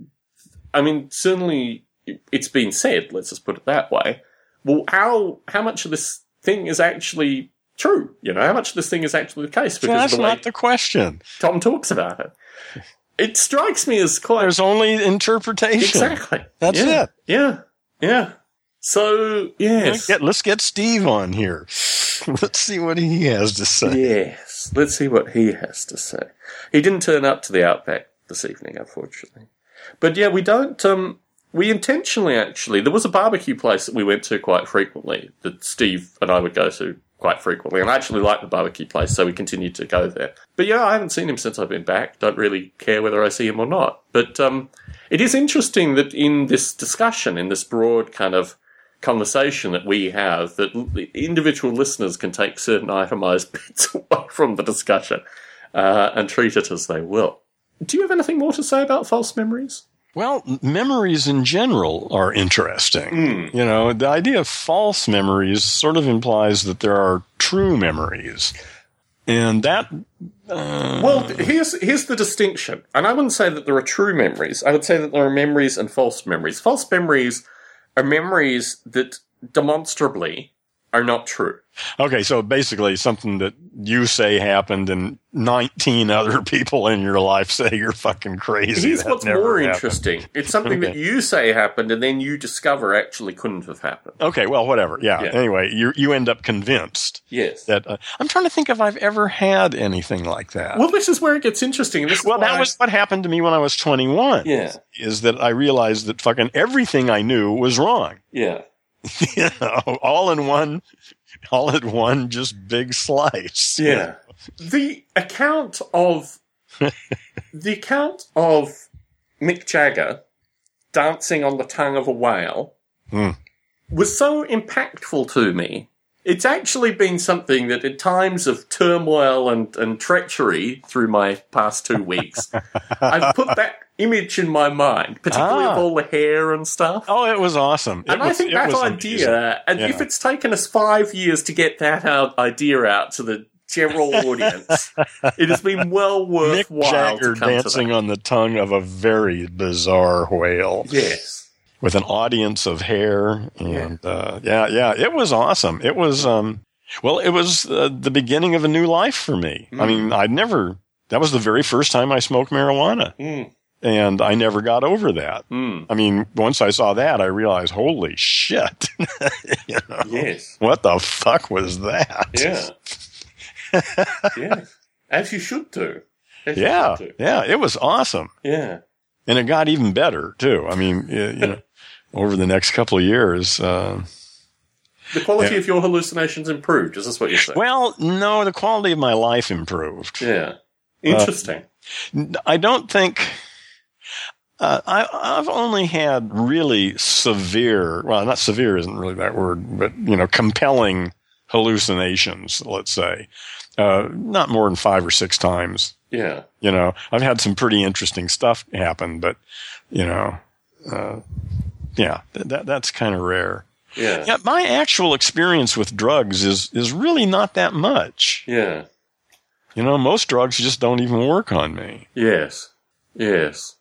I mean, certainly it's been said. Let's just put it that way. Well, how how much of this thing is actually true? You know, how much of this thing is actually the case because
that's
the
not the question.
Tom talks about it. It strikes me as quite
There's only interpretation.
exactly.
That's
Yeah.
it.
Yeah, yeah. So yes,
Let's get, let's get Steve on here. *laughs* Let's see what he has to say.
yes. Let's see what he has to say. He didn't turn up to the Outback this evening, unfortunately. But yeah, we don't. Um, we intentionally actually. There was a barbecue place that we went to quite frequently that Steve and I would go to quite frequently, and I actually liked the barbecue place, so we continued to go there. But yeah, I haven't seen him since I've been back. Don't really care whether I see him or not. But um, it is interesting that in this discussion, in this broad kind of conversation that we have, that individual listeners can take certain itemized *laughs* bits away from the discussion uh, and treat it as they will. Do you have anything more to say about false memories?
Well, memories in general are interesting. You know, the idea of false memories sort of implies that there are true memories. And that, uh,
Well, here's here's the distinction, and I wouldn't say that there are true memories. I would say that there are memories and false memories. False memories are memories that demonstrably are not true.
okay, so basically something that you say happened and 19 other *laughs* people in your life say you're fucking crazy.
Here's
That
what's more
happened.
interesting: it's something that you say happened, and then you discover actually couldn't have happened.
Okay, well, whatever. Yeah.
Yeah.
Anyway, you you end up convinced
Yes.
that uh, I'm trying to think if I've ever had anything like that.
Well, this is where it gets interesting. This
Well, that
why-
was what happened to me when I was 21.
Yeah.
Is that I realized that fucking everything I knew was wrong.
yeah. *laughs*
you know, all in one, all at one, just big slice.
Yeah. The account of *laughs* the account of Mick Jagger dancing on the tongue of a whale
Hmm.
was so impactful to me. It's actually been something that in times of turmoil and, and treachery through my past two weeks, *laughs* I've put that image in my mind, particularly
Ah.
of all the hair and stuff.
Oh, it was awesome. It
And I think that idea,
amazing.
and
Yeah.
if it's taken us five years to get that out, idea out to the general audience, *laughs* it has been well
Mick
worthwhile
Jagger
to come
dancing on the tongue of a very bizarre whale
Yes.
With an audience of hair. And uh, yeah, yeah, it was awesome. It was, um, well, it was uh, the beginning of a new life for me. I mean, I'd never, that was the very first time I smoked marijuana.
Mm.
And I never got over that.
Mm.
I mean, once I saw that, I realized, holy shit. *laughs* you know,
Yes.
what the fuck was that?
Yeah. *laughs* yes. As you should do. As
Yeah.
should do.
Yeah. It was awesome.
Yeah.
And it got even better too. I mean, you know, over the next couple of years, uh,
The quality
Yeah.
of your hallucinations improved. Is this what you're saying?
well, no, the quality of my life improved.
yeah. Interesting.
I don't think, uh, I, I've only had really severe, well, not severe isn't really that word, but, you know, compelling hallucinations, let's say, uh, not more than five or six times.
yeah.
You know, I've had some pretty interesting stuff happen, but, you know, uh, yeah, th- that, that's kind of rare.
Yeah.
Yeah, my actual experience with drugs is, is really not that much.
Yeah.
You know, most drugs just don't even work on me.
Yes. Yes.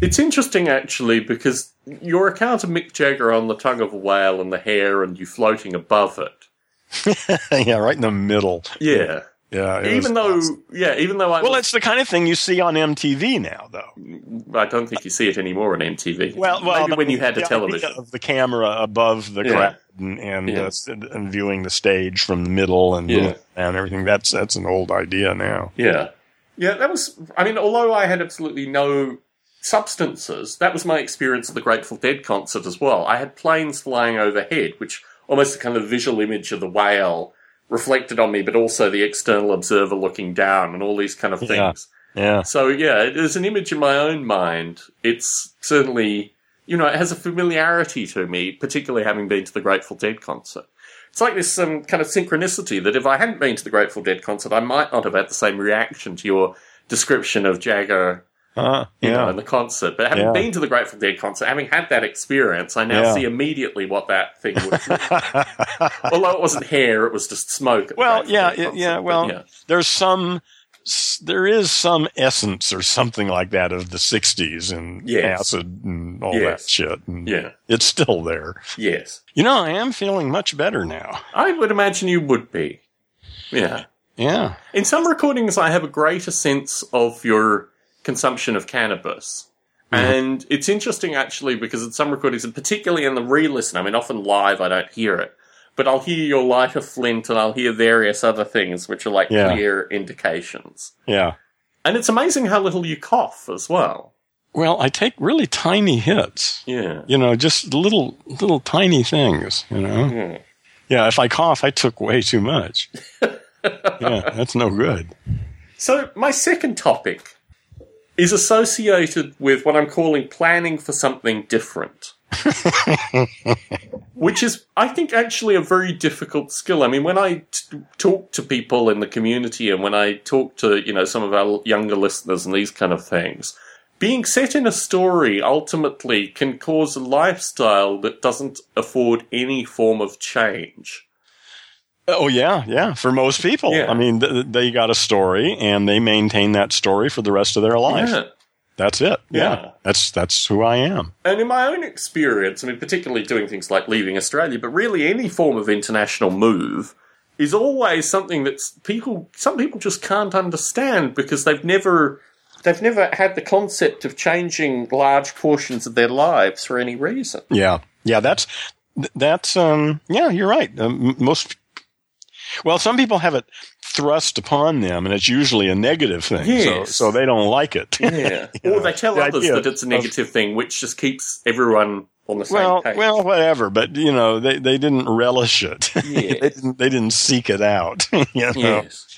It's interesting actually because your account of Mick Jagger on the tongue of a whale and the hair and you floating above it. *laughs*
yeah, right in the middle.
Yeah.
Yeah. it
even
was
though,
awesome.
yeah, even though I
well,
was-
it's the kind of thing you see on MTV now, though.
I don't think you see it anymore on MTV.
Well, well,
maybe when you had a
the
television.
idea of the camera above the
Yeah.
crowd and and,
Yeah.
uh, and viewing the stage from the middle and
Yeah.
and everything. That's that's an old idea now.
Yeah. Yeah, that was, I mean, although I had absolutely no substances, that was my experience of the Grateful Dead concert as well. I had planes flying overhead, which almost a kind of visual image of the whale reflected on me, but also the external observer looking down and all these kind of things.
Yeah. Yeah.
So yeah, it is an image in my own mind. It's certainly, you know, it has a familiarity to me, particularly having been to the Grateful Dead concert. It's like this um, kind of synchronicity that if I hadn't been to the Grateful Dead concert, I might not have had the same reaction to your description of Jagger,
Uh,
you know, in the concert. But having
Yeah.
been to the Grateful Dead concert, having had that experience, I now
Yeah.
see immediately what that thing would. *laughs* Although it wasn't hair, it was just smoke.
well, yeah,
concert,
yeah. Well,
yeah.
there's some. There is some essence or something like that of the '60s and
Yes.
acid and all
Yes.
that shit. And
yeah,
it's still there.
yes.
You know, I am feeling much better now.
I would imagine you would be. Yeah.
Yeah.
In some recordings, I have a greater sense of your consumption of cannabis. Mm-hmm. And it's interesting actually because in some recordings, and particularly in the re listen, I mean, often live I don't hear it, but I'll hear your lighter flint and I'll hear various other things which are like
Yeah.
clear indications.
Yeah.
And it's amazing how little you cough as well.
Well, I take really tiny hits.
Yeah.
You know, just little, little tiny things. You know.
Yeah.
Yeah. If I cough, I took way too much. *laughs* yeah, that's no good.
So, my second topic is associated with what I'm calling planning for something different. *laughs* Which is, I think, actually a very difficult skill. I mean, when I t- talk to people in the community and when I talk to, you know, some of our younger listeners and these kind of things, being set in a story ultimately can cause a lifestyle that doesn't afford any form of change.
Oh yeah, yeah. For most people,
Yeah.
I mean, th- they got a story and they maintain that story for the rest of their life.
Yeah.
That's it. Yeah.
Yeah.
That's that's who I am.
And in my own experience, I mean, particularly doing things like leaving Australia, but really any form of international move is always something that people, some people just can't understand because they've never, they've never had the concept of changing large portions of their lives for any reason.
Yeah. Yeah. That's that's um. Yeah, you're right. Um, most. Well, some people have it thrust upon them, and it's usually a negative thing.
Yes.
So, so they don't like it.
Yeah. *laughs* or they tell
the
others that it's a
of-
negative thing, which just keeps everyone on the same
well,
page.
well, whatever. But you know, they, they didn't relish it. *laughs*
Yes.
they didn't. They didn't seek it out. *laughs* you know.
Yes.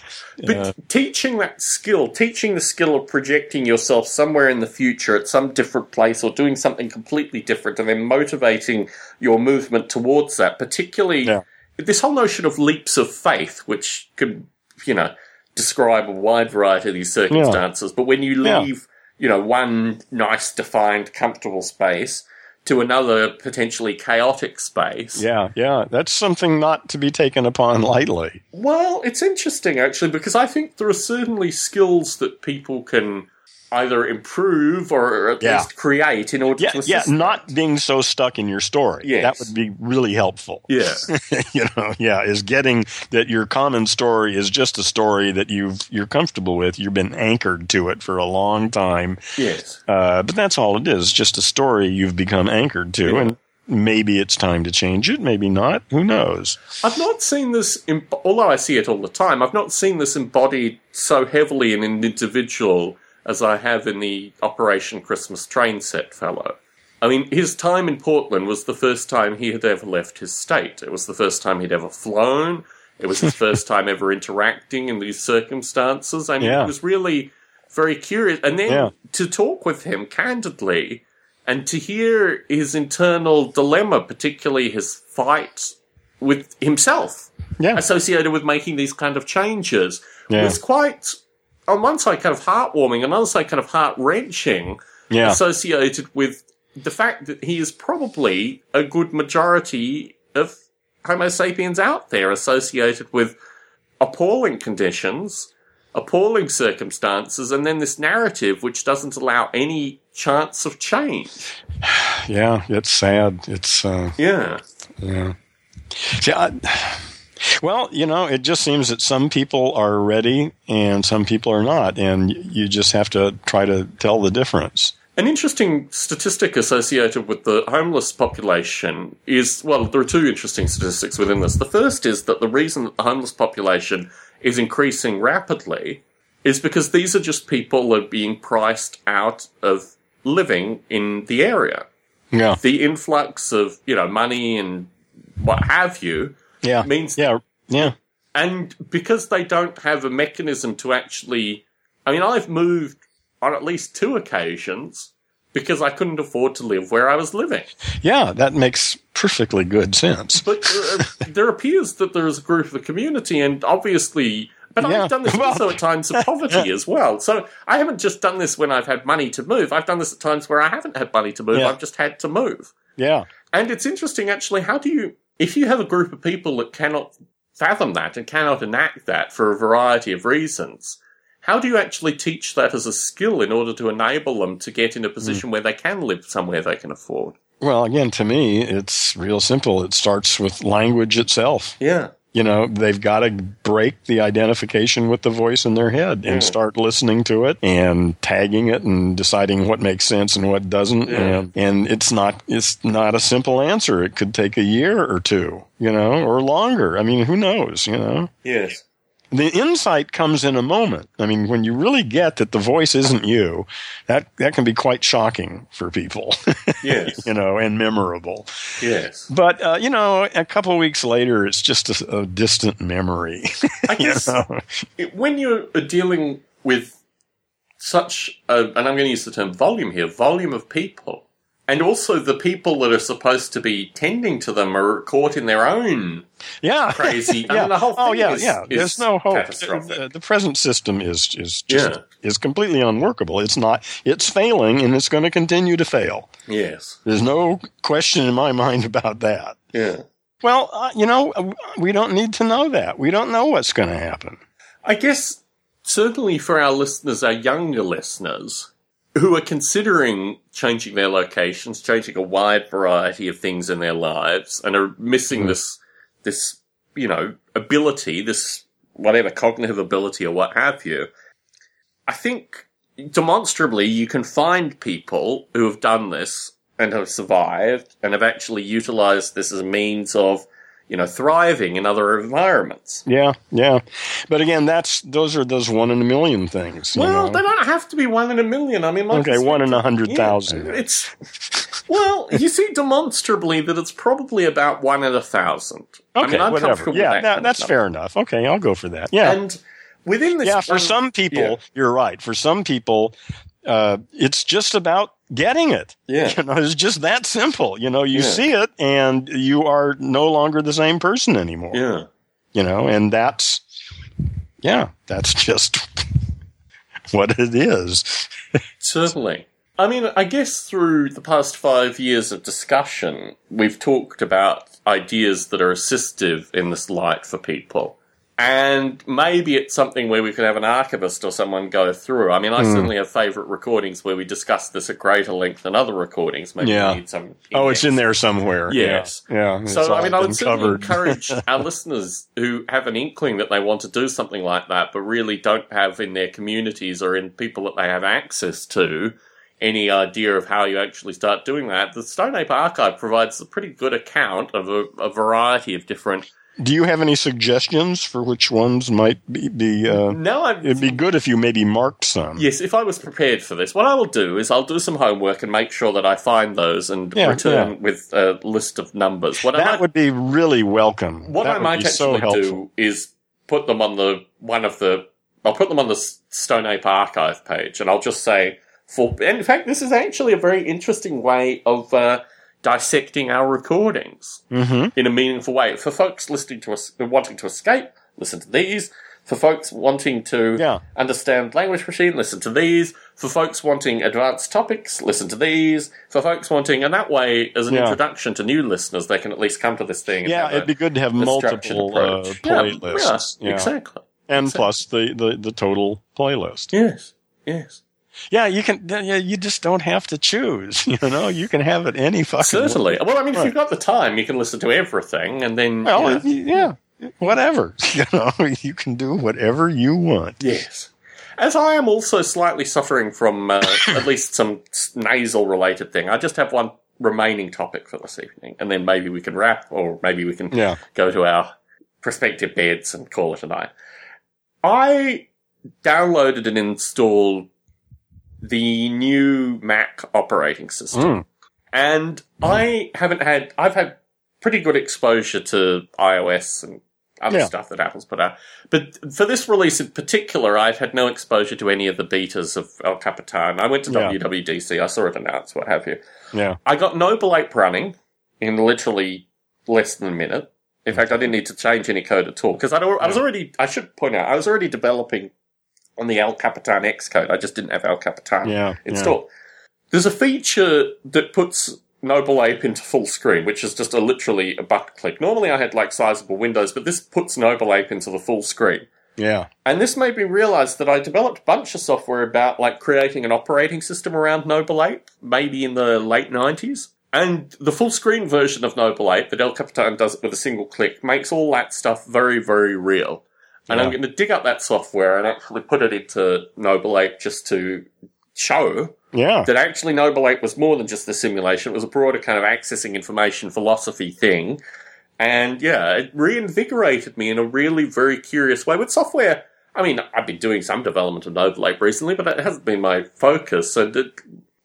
But teaching that skill, teaching the skill of projecting yourself somewhere in the future at some different place or doing something completely different and then motivating your movement towards that, particularly
Yeah.
This whole notion of leaps of faith, which could, you know, describe a wide variety of these circumstances. But when you
Yeah.
leave, you know, one nice, defined, comfortable space to another potentially chaotic space,
Yeah, yeah, that's something not to be taken upon lightly.
Well, it's interesting actually because I think there are certainly skills that people can either improve or at
Yeah.
least create in order
Yeah,
to assist.
yeah,
them.
not being so stuck in your story.
Yes.
That would be really helpful.
Yeah. *laughs*
you know, yeah, is getting that your common story is just a story that you've you're comfortable with. You've been anchored to it for a long time.
yes.
Uh, but that's all it is, just a story you've become anchored to
Yeah.
and maybe it's time to change it, maybe not. Who knows?
I've not seen this, em- although I see it all the time, I've not seen this embodied so heavily in an individual as I have in the Operation Christmas train set fellow. I mean, his time in Portland was the first time he had ever left his state. It was the first time he'd ever flown. It was his *laughs* first time ever interacting in these circumstances. I mean,
Yeah.
he was really very curious. And then
Yeah.
to talk with him candidly and to hear his internal dilemma, particularly his fight with himself
Yeah.
associated with making these kind of changes was quite, on one side, kind of heartwarming, on the other side, kind of heart wrenching,
Yeah.
associated with the fact that he is probably a good majority of Homo sapiens out there, associated with appalling conditions, appalling circumstances, and then this narrative which doesn't allow any chance of change. *sighs*
Yeah, it's sad. It's uh
Yeah.
Yeah. See, I, Well, you know, it just seems that some people are ready and some people are not, and you just have to try to tell the difference.
An interesting statistic associated with the homeless population is well, there are two interesting statistics within this. The first is that the reason that the homeless population is increasing rapidly is because these are just people that are being priced out of living in the area.
Yeah.
The influx of, you know, money and what have you
Yeah.
means
Yeah. Yeah.
and because they don't have a mechanism to actually I mean I've moved on at least two occasions because I couldn't afford to live where I was living.
Yeah. That makes perfectly good sense.
But uh, there appears that there is a group of the community and obviously but
Yeah.
I've done this
Well-
also at times of poverty *laughs* as well. So I haven't just done this when I've had money to move. I've done this at times where I haven't had money to move.
Yeah.
I've just had to move.
Yeah.
And it's interesting, actually, how do you, if you have a group of people that cannot fathom that and cannot enact that for a variety of reasons, how do you actually teach that as a skill in order to enable them to get in a position where they can live somewhere they can afford?
Well, again, to me, it's real simple. It starts with language itself.
Yeah.
You know, they've got to break the identification with the voice in their head and
Mm.
start listening to it and tagging it and deciding what makes sense and what doesn't.
Yeah.
And, and it's not, it's not a simple answer. It could take a year or two, you know, or longer. I mean, who knows, you know?
Yes.
The insight comes in a moment. I mean, when you really get that the voice isn't you, that, that can be quite shocking for people, *laughs*
Yes.
you know, and memorable.
yes.
But, uh, you know, a couple of weeks later, it's just a, a distant memory. *laughs*
I
you
guess
know?
it- when you're dealing with such, a, and I'm going to use the term volume here, volume of people, and also the people that are supposed to be tending to them are caught in their own
Yeah.
crazy. I *laughs*
yeah.
mean, the whole
oh,
thing
yeah,
is,
yeah.
is
There's no hope.
catastrophic.
The, the present system is, is just,
Yeah.
is completely unworkable. It's not, it's failing and it's going to continue to fail.
Yes.
There's no question in my mind *laughs* about that.
Yeah.
Well, uh, you know, uh, we don't need to know that. We don't know what's going to happen.
I guess certainly for our listeners, our younger listeners, who are considering changing their locations, changing a wide variety of things in their lives, and are missing
Mm.
this, this, you know, ability, this whatever cognitive ability or what have you. I think demonstrably you can find people who have done this and have survived and have actually utilized this as a means of, you know, thriving in other environments.
Yeah, yeah. But again, that's those are those one in a million things. you
Well,
know?
they don't have to be one in a million. I mean,
okay, one in a hundred thousand yeah.
It's well, you see demonstrably that it's probably about one in a thousand. I
Okay,
mean, I'm
whatever.
comfortable
Yeah,
with that.
that- that's fair enough. Okay, I'll go for that. Yeah,
And within this,
yeah. For some people,
yeah.
you're right. For some people, uh, it's just about getting it.
yeah,
You know, it's just that simple. You know, you
Yeah.
see it, and you are no longer the same person anymore.
yeah,
You know, and that's yeah, that's just *laughs* what it is. *laughs*
certainly. I mean, I guess through the past five years of discussion, we've talked about ideas that are assistive in this light for people. And maybe it's something where we could have an archivist or someone go through. I mean, I
Hmm.
certainly have favourite recordings where we discuss this at greater length than other recordings. Maybe
Yeah.
we need some.
Oh, it's in there somewhere.
Yes.
Yeah. yeah
So, I mean, I would certainly
covered.
encourage *laughs* our listeners who have an inkling that they want to do something like that, but really don't have in their communities or in people that they have access to any idea of how you actually start doing that. The Stone Ape Archive provides a pretty good account of a, a variety of different.
Do you have any suggestions for which ones might be? be uh,
Now, I
it'd be good if you maybe marked some.
Yes, if I was prepared for this, what I will do is I'll do some homework and make sure that I find those and
Yeah,
return
yeah.
with a list of numbers. What
That
might,
would be really welcome.
what
that
I might
be so
actually do is put them on the one of the. I'll put them on the Stone Ape archive page, and I'll just say for. And in fact, this is actually a very interesting way of uh, dissecting our recordings
hmm
in a meaningful way for folks listening to us wanting to escape. Listen to these. For folks wanting to
Yeah.
understand language machine, listen to these. For folks wanting advanced topics, listen to these. For folks wanting, and that way, as an
Yeah.
introduction to new listeners, they can at least come to this thing.
Yeah, it'd be good to have multiple uh, playlists.
Yeah, yeah, exactly.
And
exactly.
plus the, the, the total playlist.
Yes, yes.
Yeah, you can. Yeah, you just don't have to choose. *laughs* You know, you can have it any fucking.
Certainly.
way.
Well, I mean, if you've got the time, you can listen to everything, and then
Well,
you know,
yeah, whatever. *laughs* You know, you can do whatever you want.
Yes. As I am also slightly suffering from uh, *coughs* at least some nasal related thing, I just have one remaining topic for this evening, and then maybe we can wrap, or maybe we can
Yeah.
go to our prospective beds and call it a night. I downloaded and installed the new Mac operating system.
Mm.
And I haven't had, I've had pretty good exposure to iOS and other
Yeah.
stuff that Apple's put out. But for this release in particular, I've had no exposure to any of the betas of El Capitan. I went to
Yeah.
WWDC, I saw it announced, what have you.
Yeah.
I got Noble Ape running in literally less than a minute. In fact, I didn't need to change any code at all because I was already, I should point out, I was already developing on the El Capitan Xcode. I just didn't have El Capitan
Yeah.
installed. There's a feature that puts Noble Ape into full screen, which is just a literally a button click. Normally I had like sizable windows, but this puts Noble Ape into the full screen.
Yeah.
And this made me realize that I developed a bunch of software about like creating an operating system around Noble Ape, maybe in the late 90s. And the full screen version of Noble Ape that El Capitan does it with a single click makes all that stuff very, very real. And I'm going to dig up that software and actually put it into Noble Ape just to show
Yeah.
that actually Noble Ape was more than just a simulation. It was a broader kind of accessing information philosophy thing. And yeah, it reinvigorated me in a really very curious way with software. I mean, I've been doing some development of Noble Ape recently, but it hasn't been my focus. And it,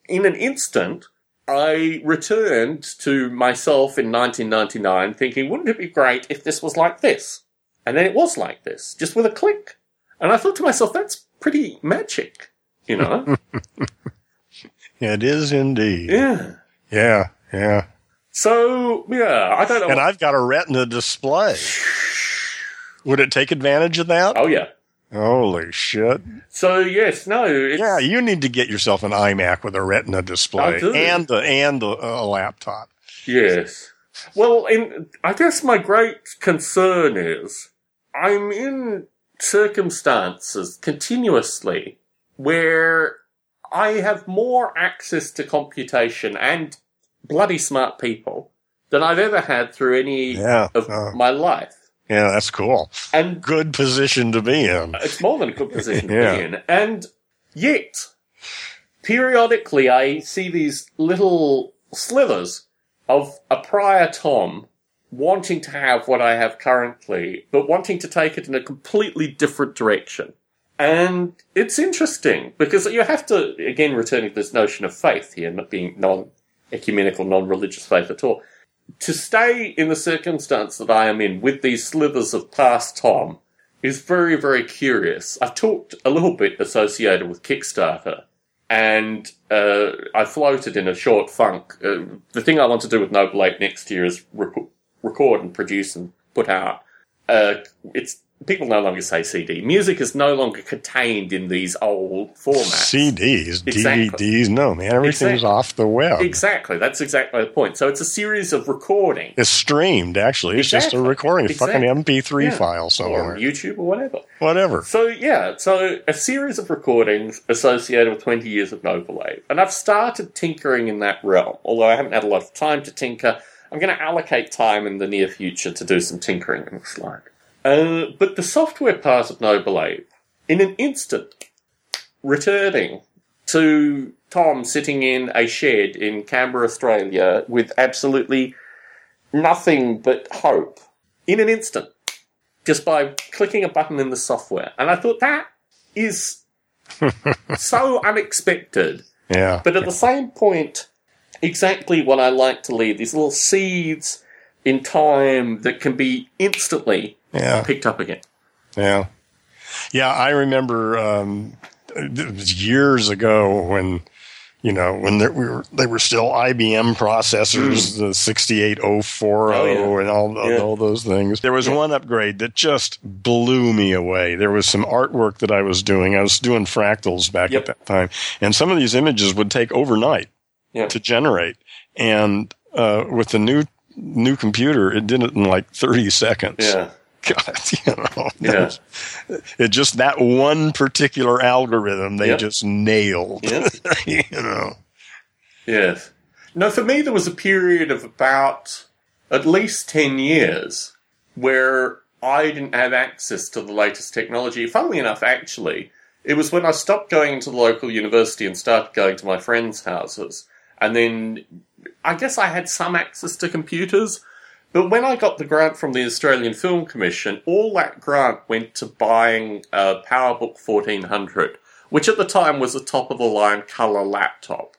in an instant, I returned to myself in 1999 thinking, wouldn't it be great if this was like this? And then it was like this, just with a click. And I thought to myself, that's pretty magic, you know? *laughs* *laughs*
It is indeed.
yeah.
Yeah. Yeah.
So yeah, I don't know.
And I've got a retina display. Would it take advantage of that?
oh yeah.
Holy shit.
So yes, no. It's,
Yeah, you need to get yourself an iMac with a retina display and the and the, uh, a laptop.
Yes. Well, in, I guess my great concern is I'm in circumstances continuously where I have more access to computation and bloody smart people than I've ever had through any
Yeah.
of
uh,
my life.
yeah, that's cool.
And
Good position to be in.
It's more than a good position to
Yeah.
be in. And yet, periodically I see these little slithers of a prior Tom wanting to have what I have currently, but wanting to take it in a completely different direction. And it's interesting because you have to, again, returning to this notion of faith here, not being non ecumenical, non religious faith at all. To stay in the circumstance that I am in with these slivers of past Tom is very, very curious. I've talked a little bit associated with Kickstarter, and uh, I floated in a short funk. Uh, the thing I want to do with Noble Ape next year is rec- record and produce and put out. Uh, it's people no longer say CD. Music is no longer contained in these old formats.
CDs,
Exactly.
DVDs, no man, everything's
Exactly.
off the web.
Exactly, that's exactly the point. So it's a series of recording.
It's streamed, actually. It's just a recording, a fucking MP3
Yeah.
file
Or
somewhere.
on YouTube or whatever.
Whatever.
So yeah, so a series of recordings associated with 20 years of Noble Ape. And I've started tinkering in that realm, although I haven't had a lot of time to tinker. I'm going to allocate time in the near future to do some tinkering, it looks like. Uh, but the software part of Noble Ape, in an instant, returning to Tom sitting in a shed in Canberra, Australia, with absolutely nothing but hope, in an instant just by clicking a button in the software. And I thought that is *laughs* so unexpected,
Yeah.
but at the same point, exactly what I like to leave these little seeds in time that can be instantly
Yeah.
picked up again.
Yeah. Yeah, I remember um, it was years ago when, you know, when there, we were, they were still IBM processors, the 68040
Oh, yeah.
and all,
Yeah.
all those things. There was
Yeah.
one upgrade that just blew me away. There was some artwork that I was doing. I was doing fractals back
Yep.
at that time. And some of these images would take overnight
Yeah.
to generate. And uh, with the new new computer, it did it in like 30 seconds.
Yeah.
God, *laughs* you know,
Yeah.
it just that one particular algorithm they
Yep.
just nailed.
Yeah. *laughs*
you know,
Yes. No, for me, there was a period of about at least 10 years where I didn't have access to the latest technology. Funnily enough, actually, it was when I stopped going to the local university and started going to my friends' houses. And then I guess I had some access to computers. But when I got the grant from the Australian Film Commission, all that grant went to buying a PowerBook 1400, which at the time was a top of the line color laptop.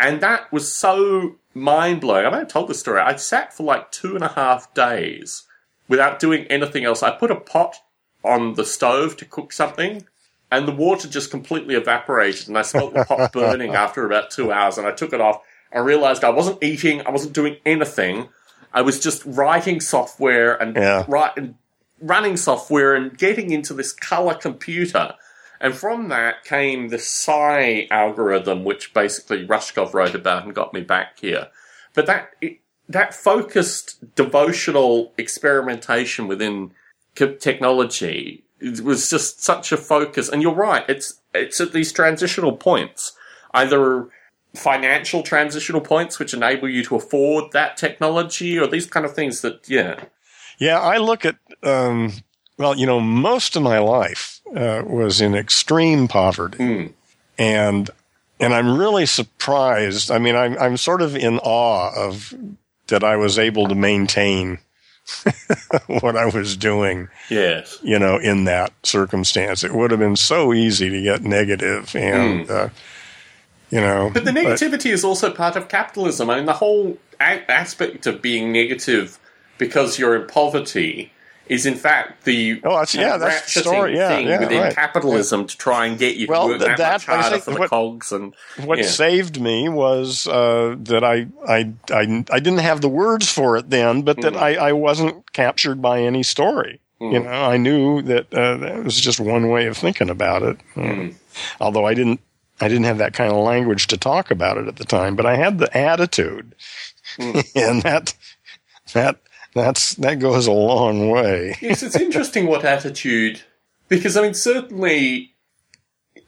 And that was so mind blowing. I have told this story. I sat for like two and a half days without doing anything else. I put a pot on the stove to cook something, and the water just completely evaporated, and I smelt the pot burning *laughs* after about two hours, and I took it off. I realized I wasn't eating, I wasn't doing anything. I was just writing software and
Yeah.
write, and running software and getting into this color computer. And from that came the psi algorithm, which basically Rushkoff wrote about and got me back here. But that it, that focused devotional experimentation within technology it was just such a focus. And you're right; it's it's at these transitional points, either financial transitional points which enable you to afford that technology, or these kind of things that yeah,
Yeah, I look at, um, well, you know, most of my life uh, was in extreme poverty.
Mm.
And, and I'm really surprised. I mean, I'm, I'm sort of in awe of that I was able to maintain *laughs* what I was doing,
yes,
you know, in that circumstance. It would have been so easy to get negative and, uh, you know.
Hmm. But the negativity is also part of capitalism. I mean, the whole a- aspect of being negative because you're in poverty is, in fact, the
Oh, that's- yeah, that's the story. Yeah,
thing
yeah,
within
right.
capitalism to try and get you
Well,
to work
th-
that,
that-
much harder for the
what-
cogs and
what
yeah.
saved me was uh, that I, I I I didn't have the words for it then, but that
Mm.
I, I wasn't captured by any story.
Mm.
You know, I knew that uh, that was just one way of thinking about it.
Mm.
Although I didn't I didn't have that kind of language to talk about it at the time, but I had the attitude,
Mm. *laughs*
and that that that's that goes a long way.
yes, it's interesting what attitude, because I mean, certainly,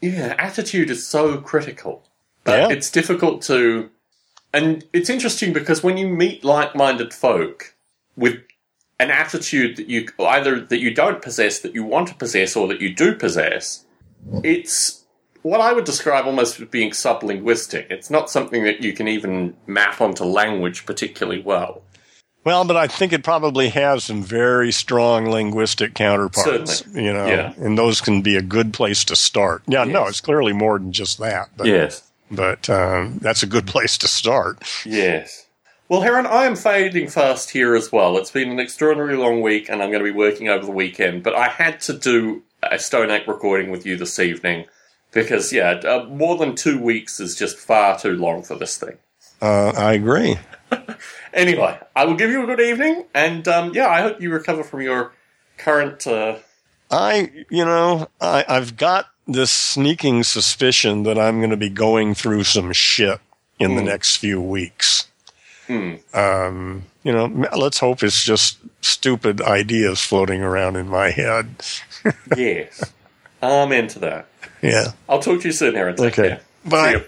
yeah, attitude is so critical. But
Yeah.
it's difficult to, and it's interesting because when you meet like-minded folk with an attitude that you either that you don't possess, that you want to possess, or that you do possess, it's what I would describe almost as being sublinguistic. It's not something that you can even map onto language particularly well.
Well, but I think it probably has some very strong linguistic counterparts,
Certainly.
you know,
Yeah.
and those can be a good place to start. Yeah, no, it's clearly more than just that, but,
Yes.
but um, that's a good *laughs* place to start.
Yes. Well, Heron, I am fading fast here as well. It's been an extraordinarily long week, and I'm going to be working over the weekend. But I had to do a Stone Ape recording with you this evening because, yeah, uh, more than two weeks is just far too long for this thing.
Uh, I agree. *laughs*
Anyway, I will give you a good evening, and um, yeah, I hope you recover from your current. Uh,
I, you know, I, I've got this sneaking suspicion that I'm going to be going through some shit in the
Hmm.
next few weeks.
Hmm.
Um, you know, let's hope it's just stupid ideas floating around in my head. *laughs*
yes, I'm into that.
Yeah.
I'll talk to you soon, Heron. Take
Okay.
care.
Bye.
See you.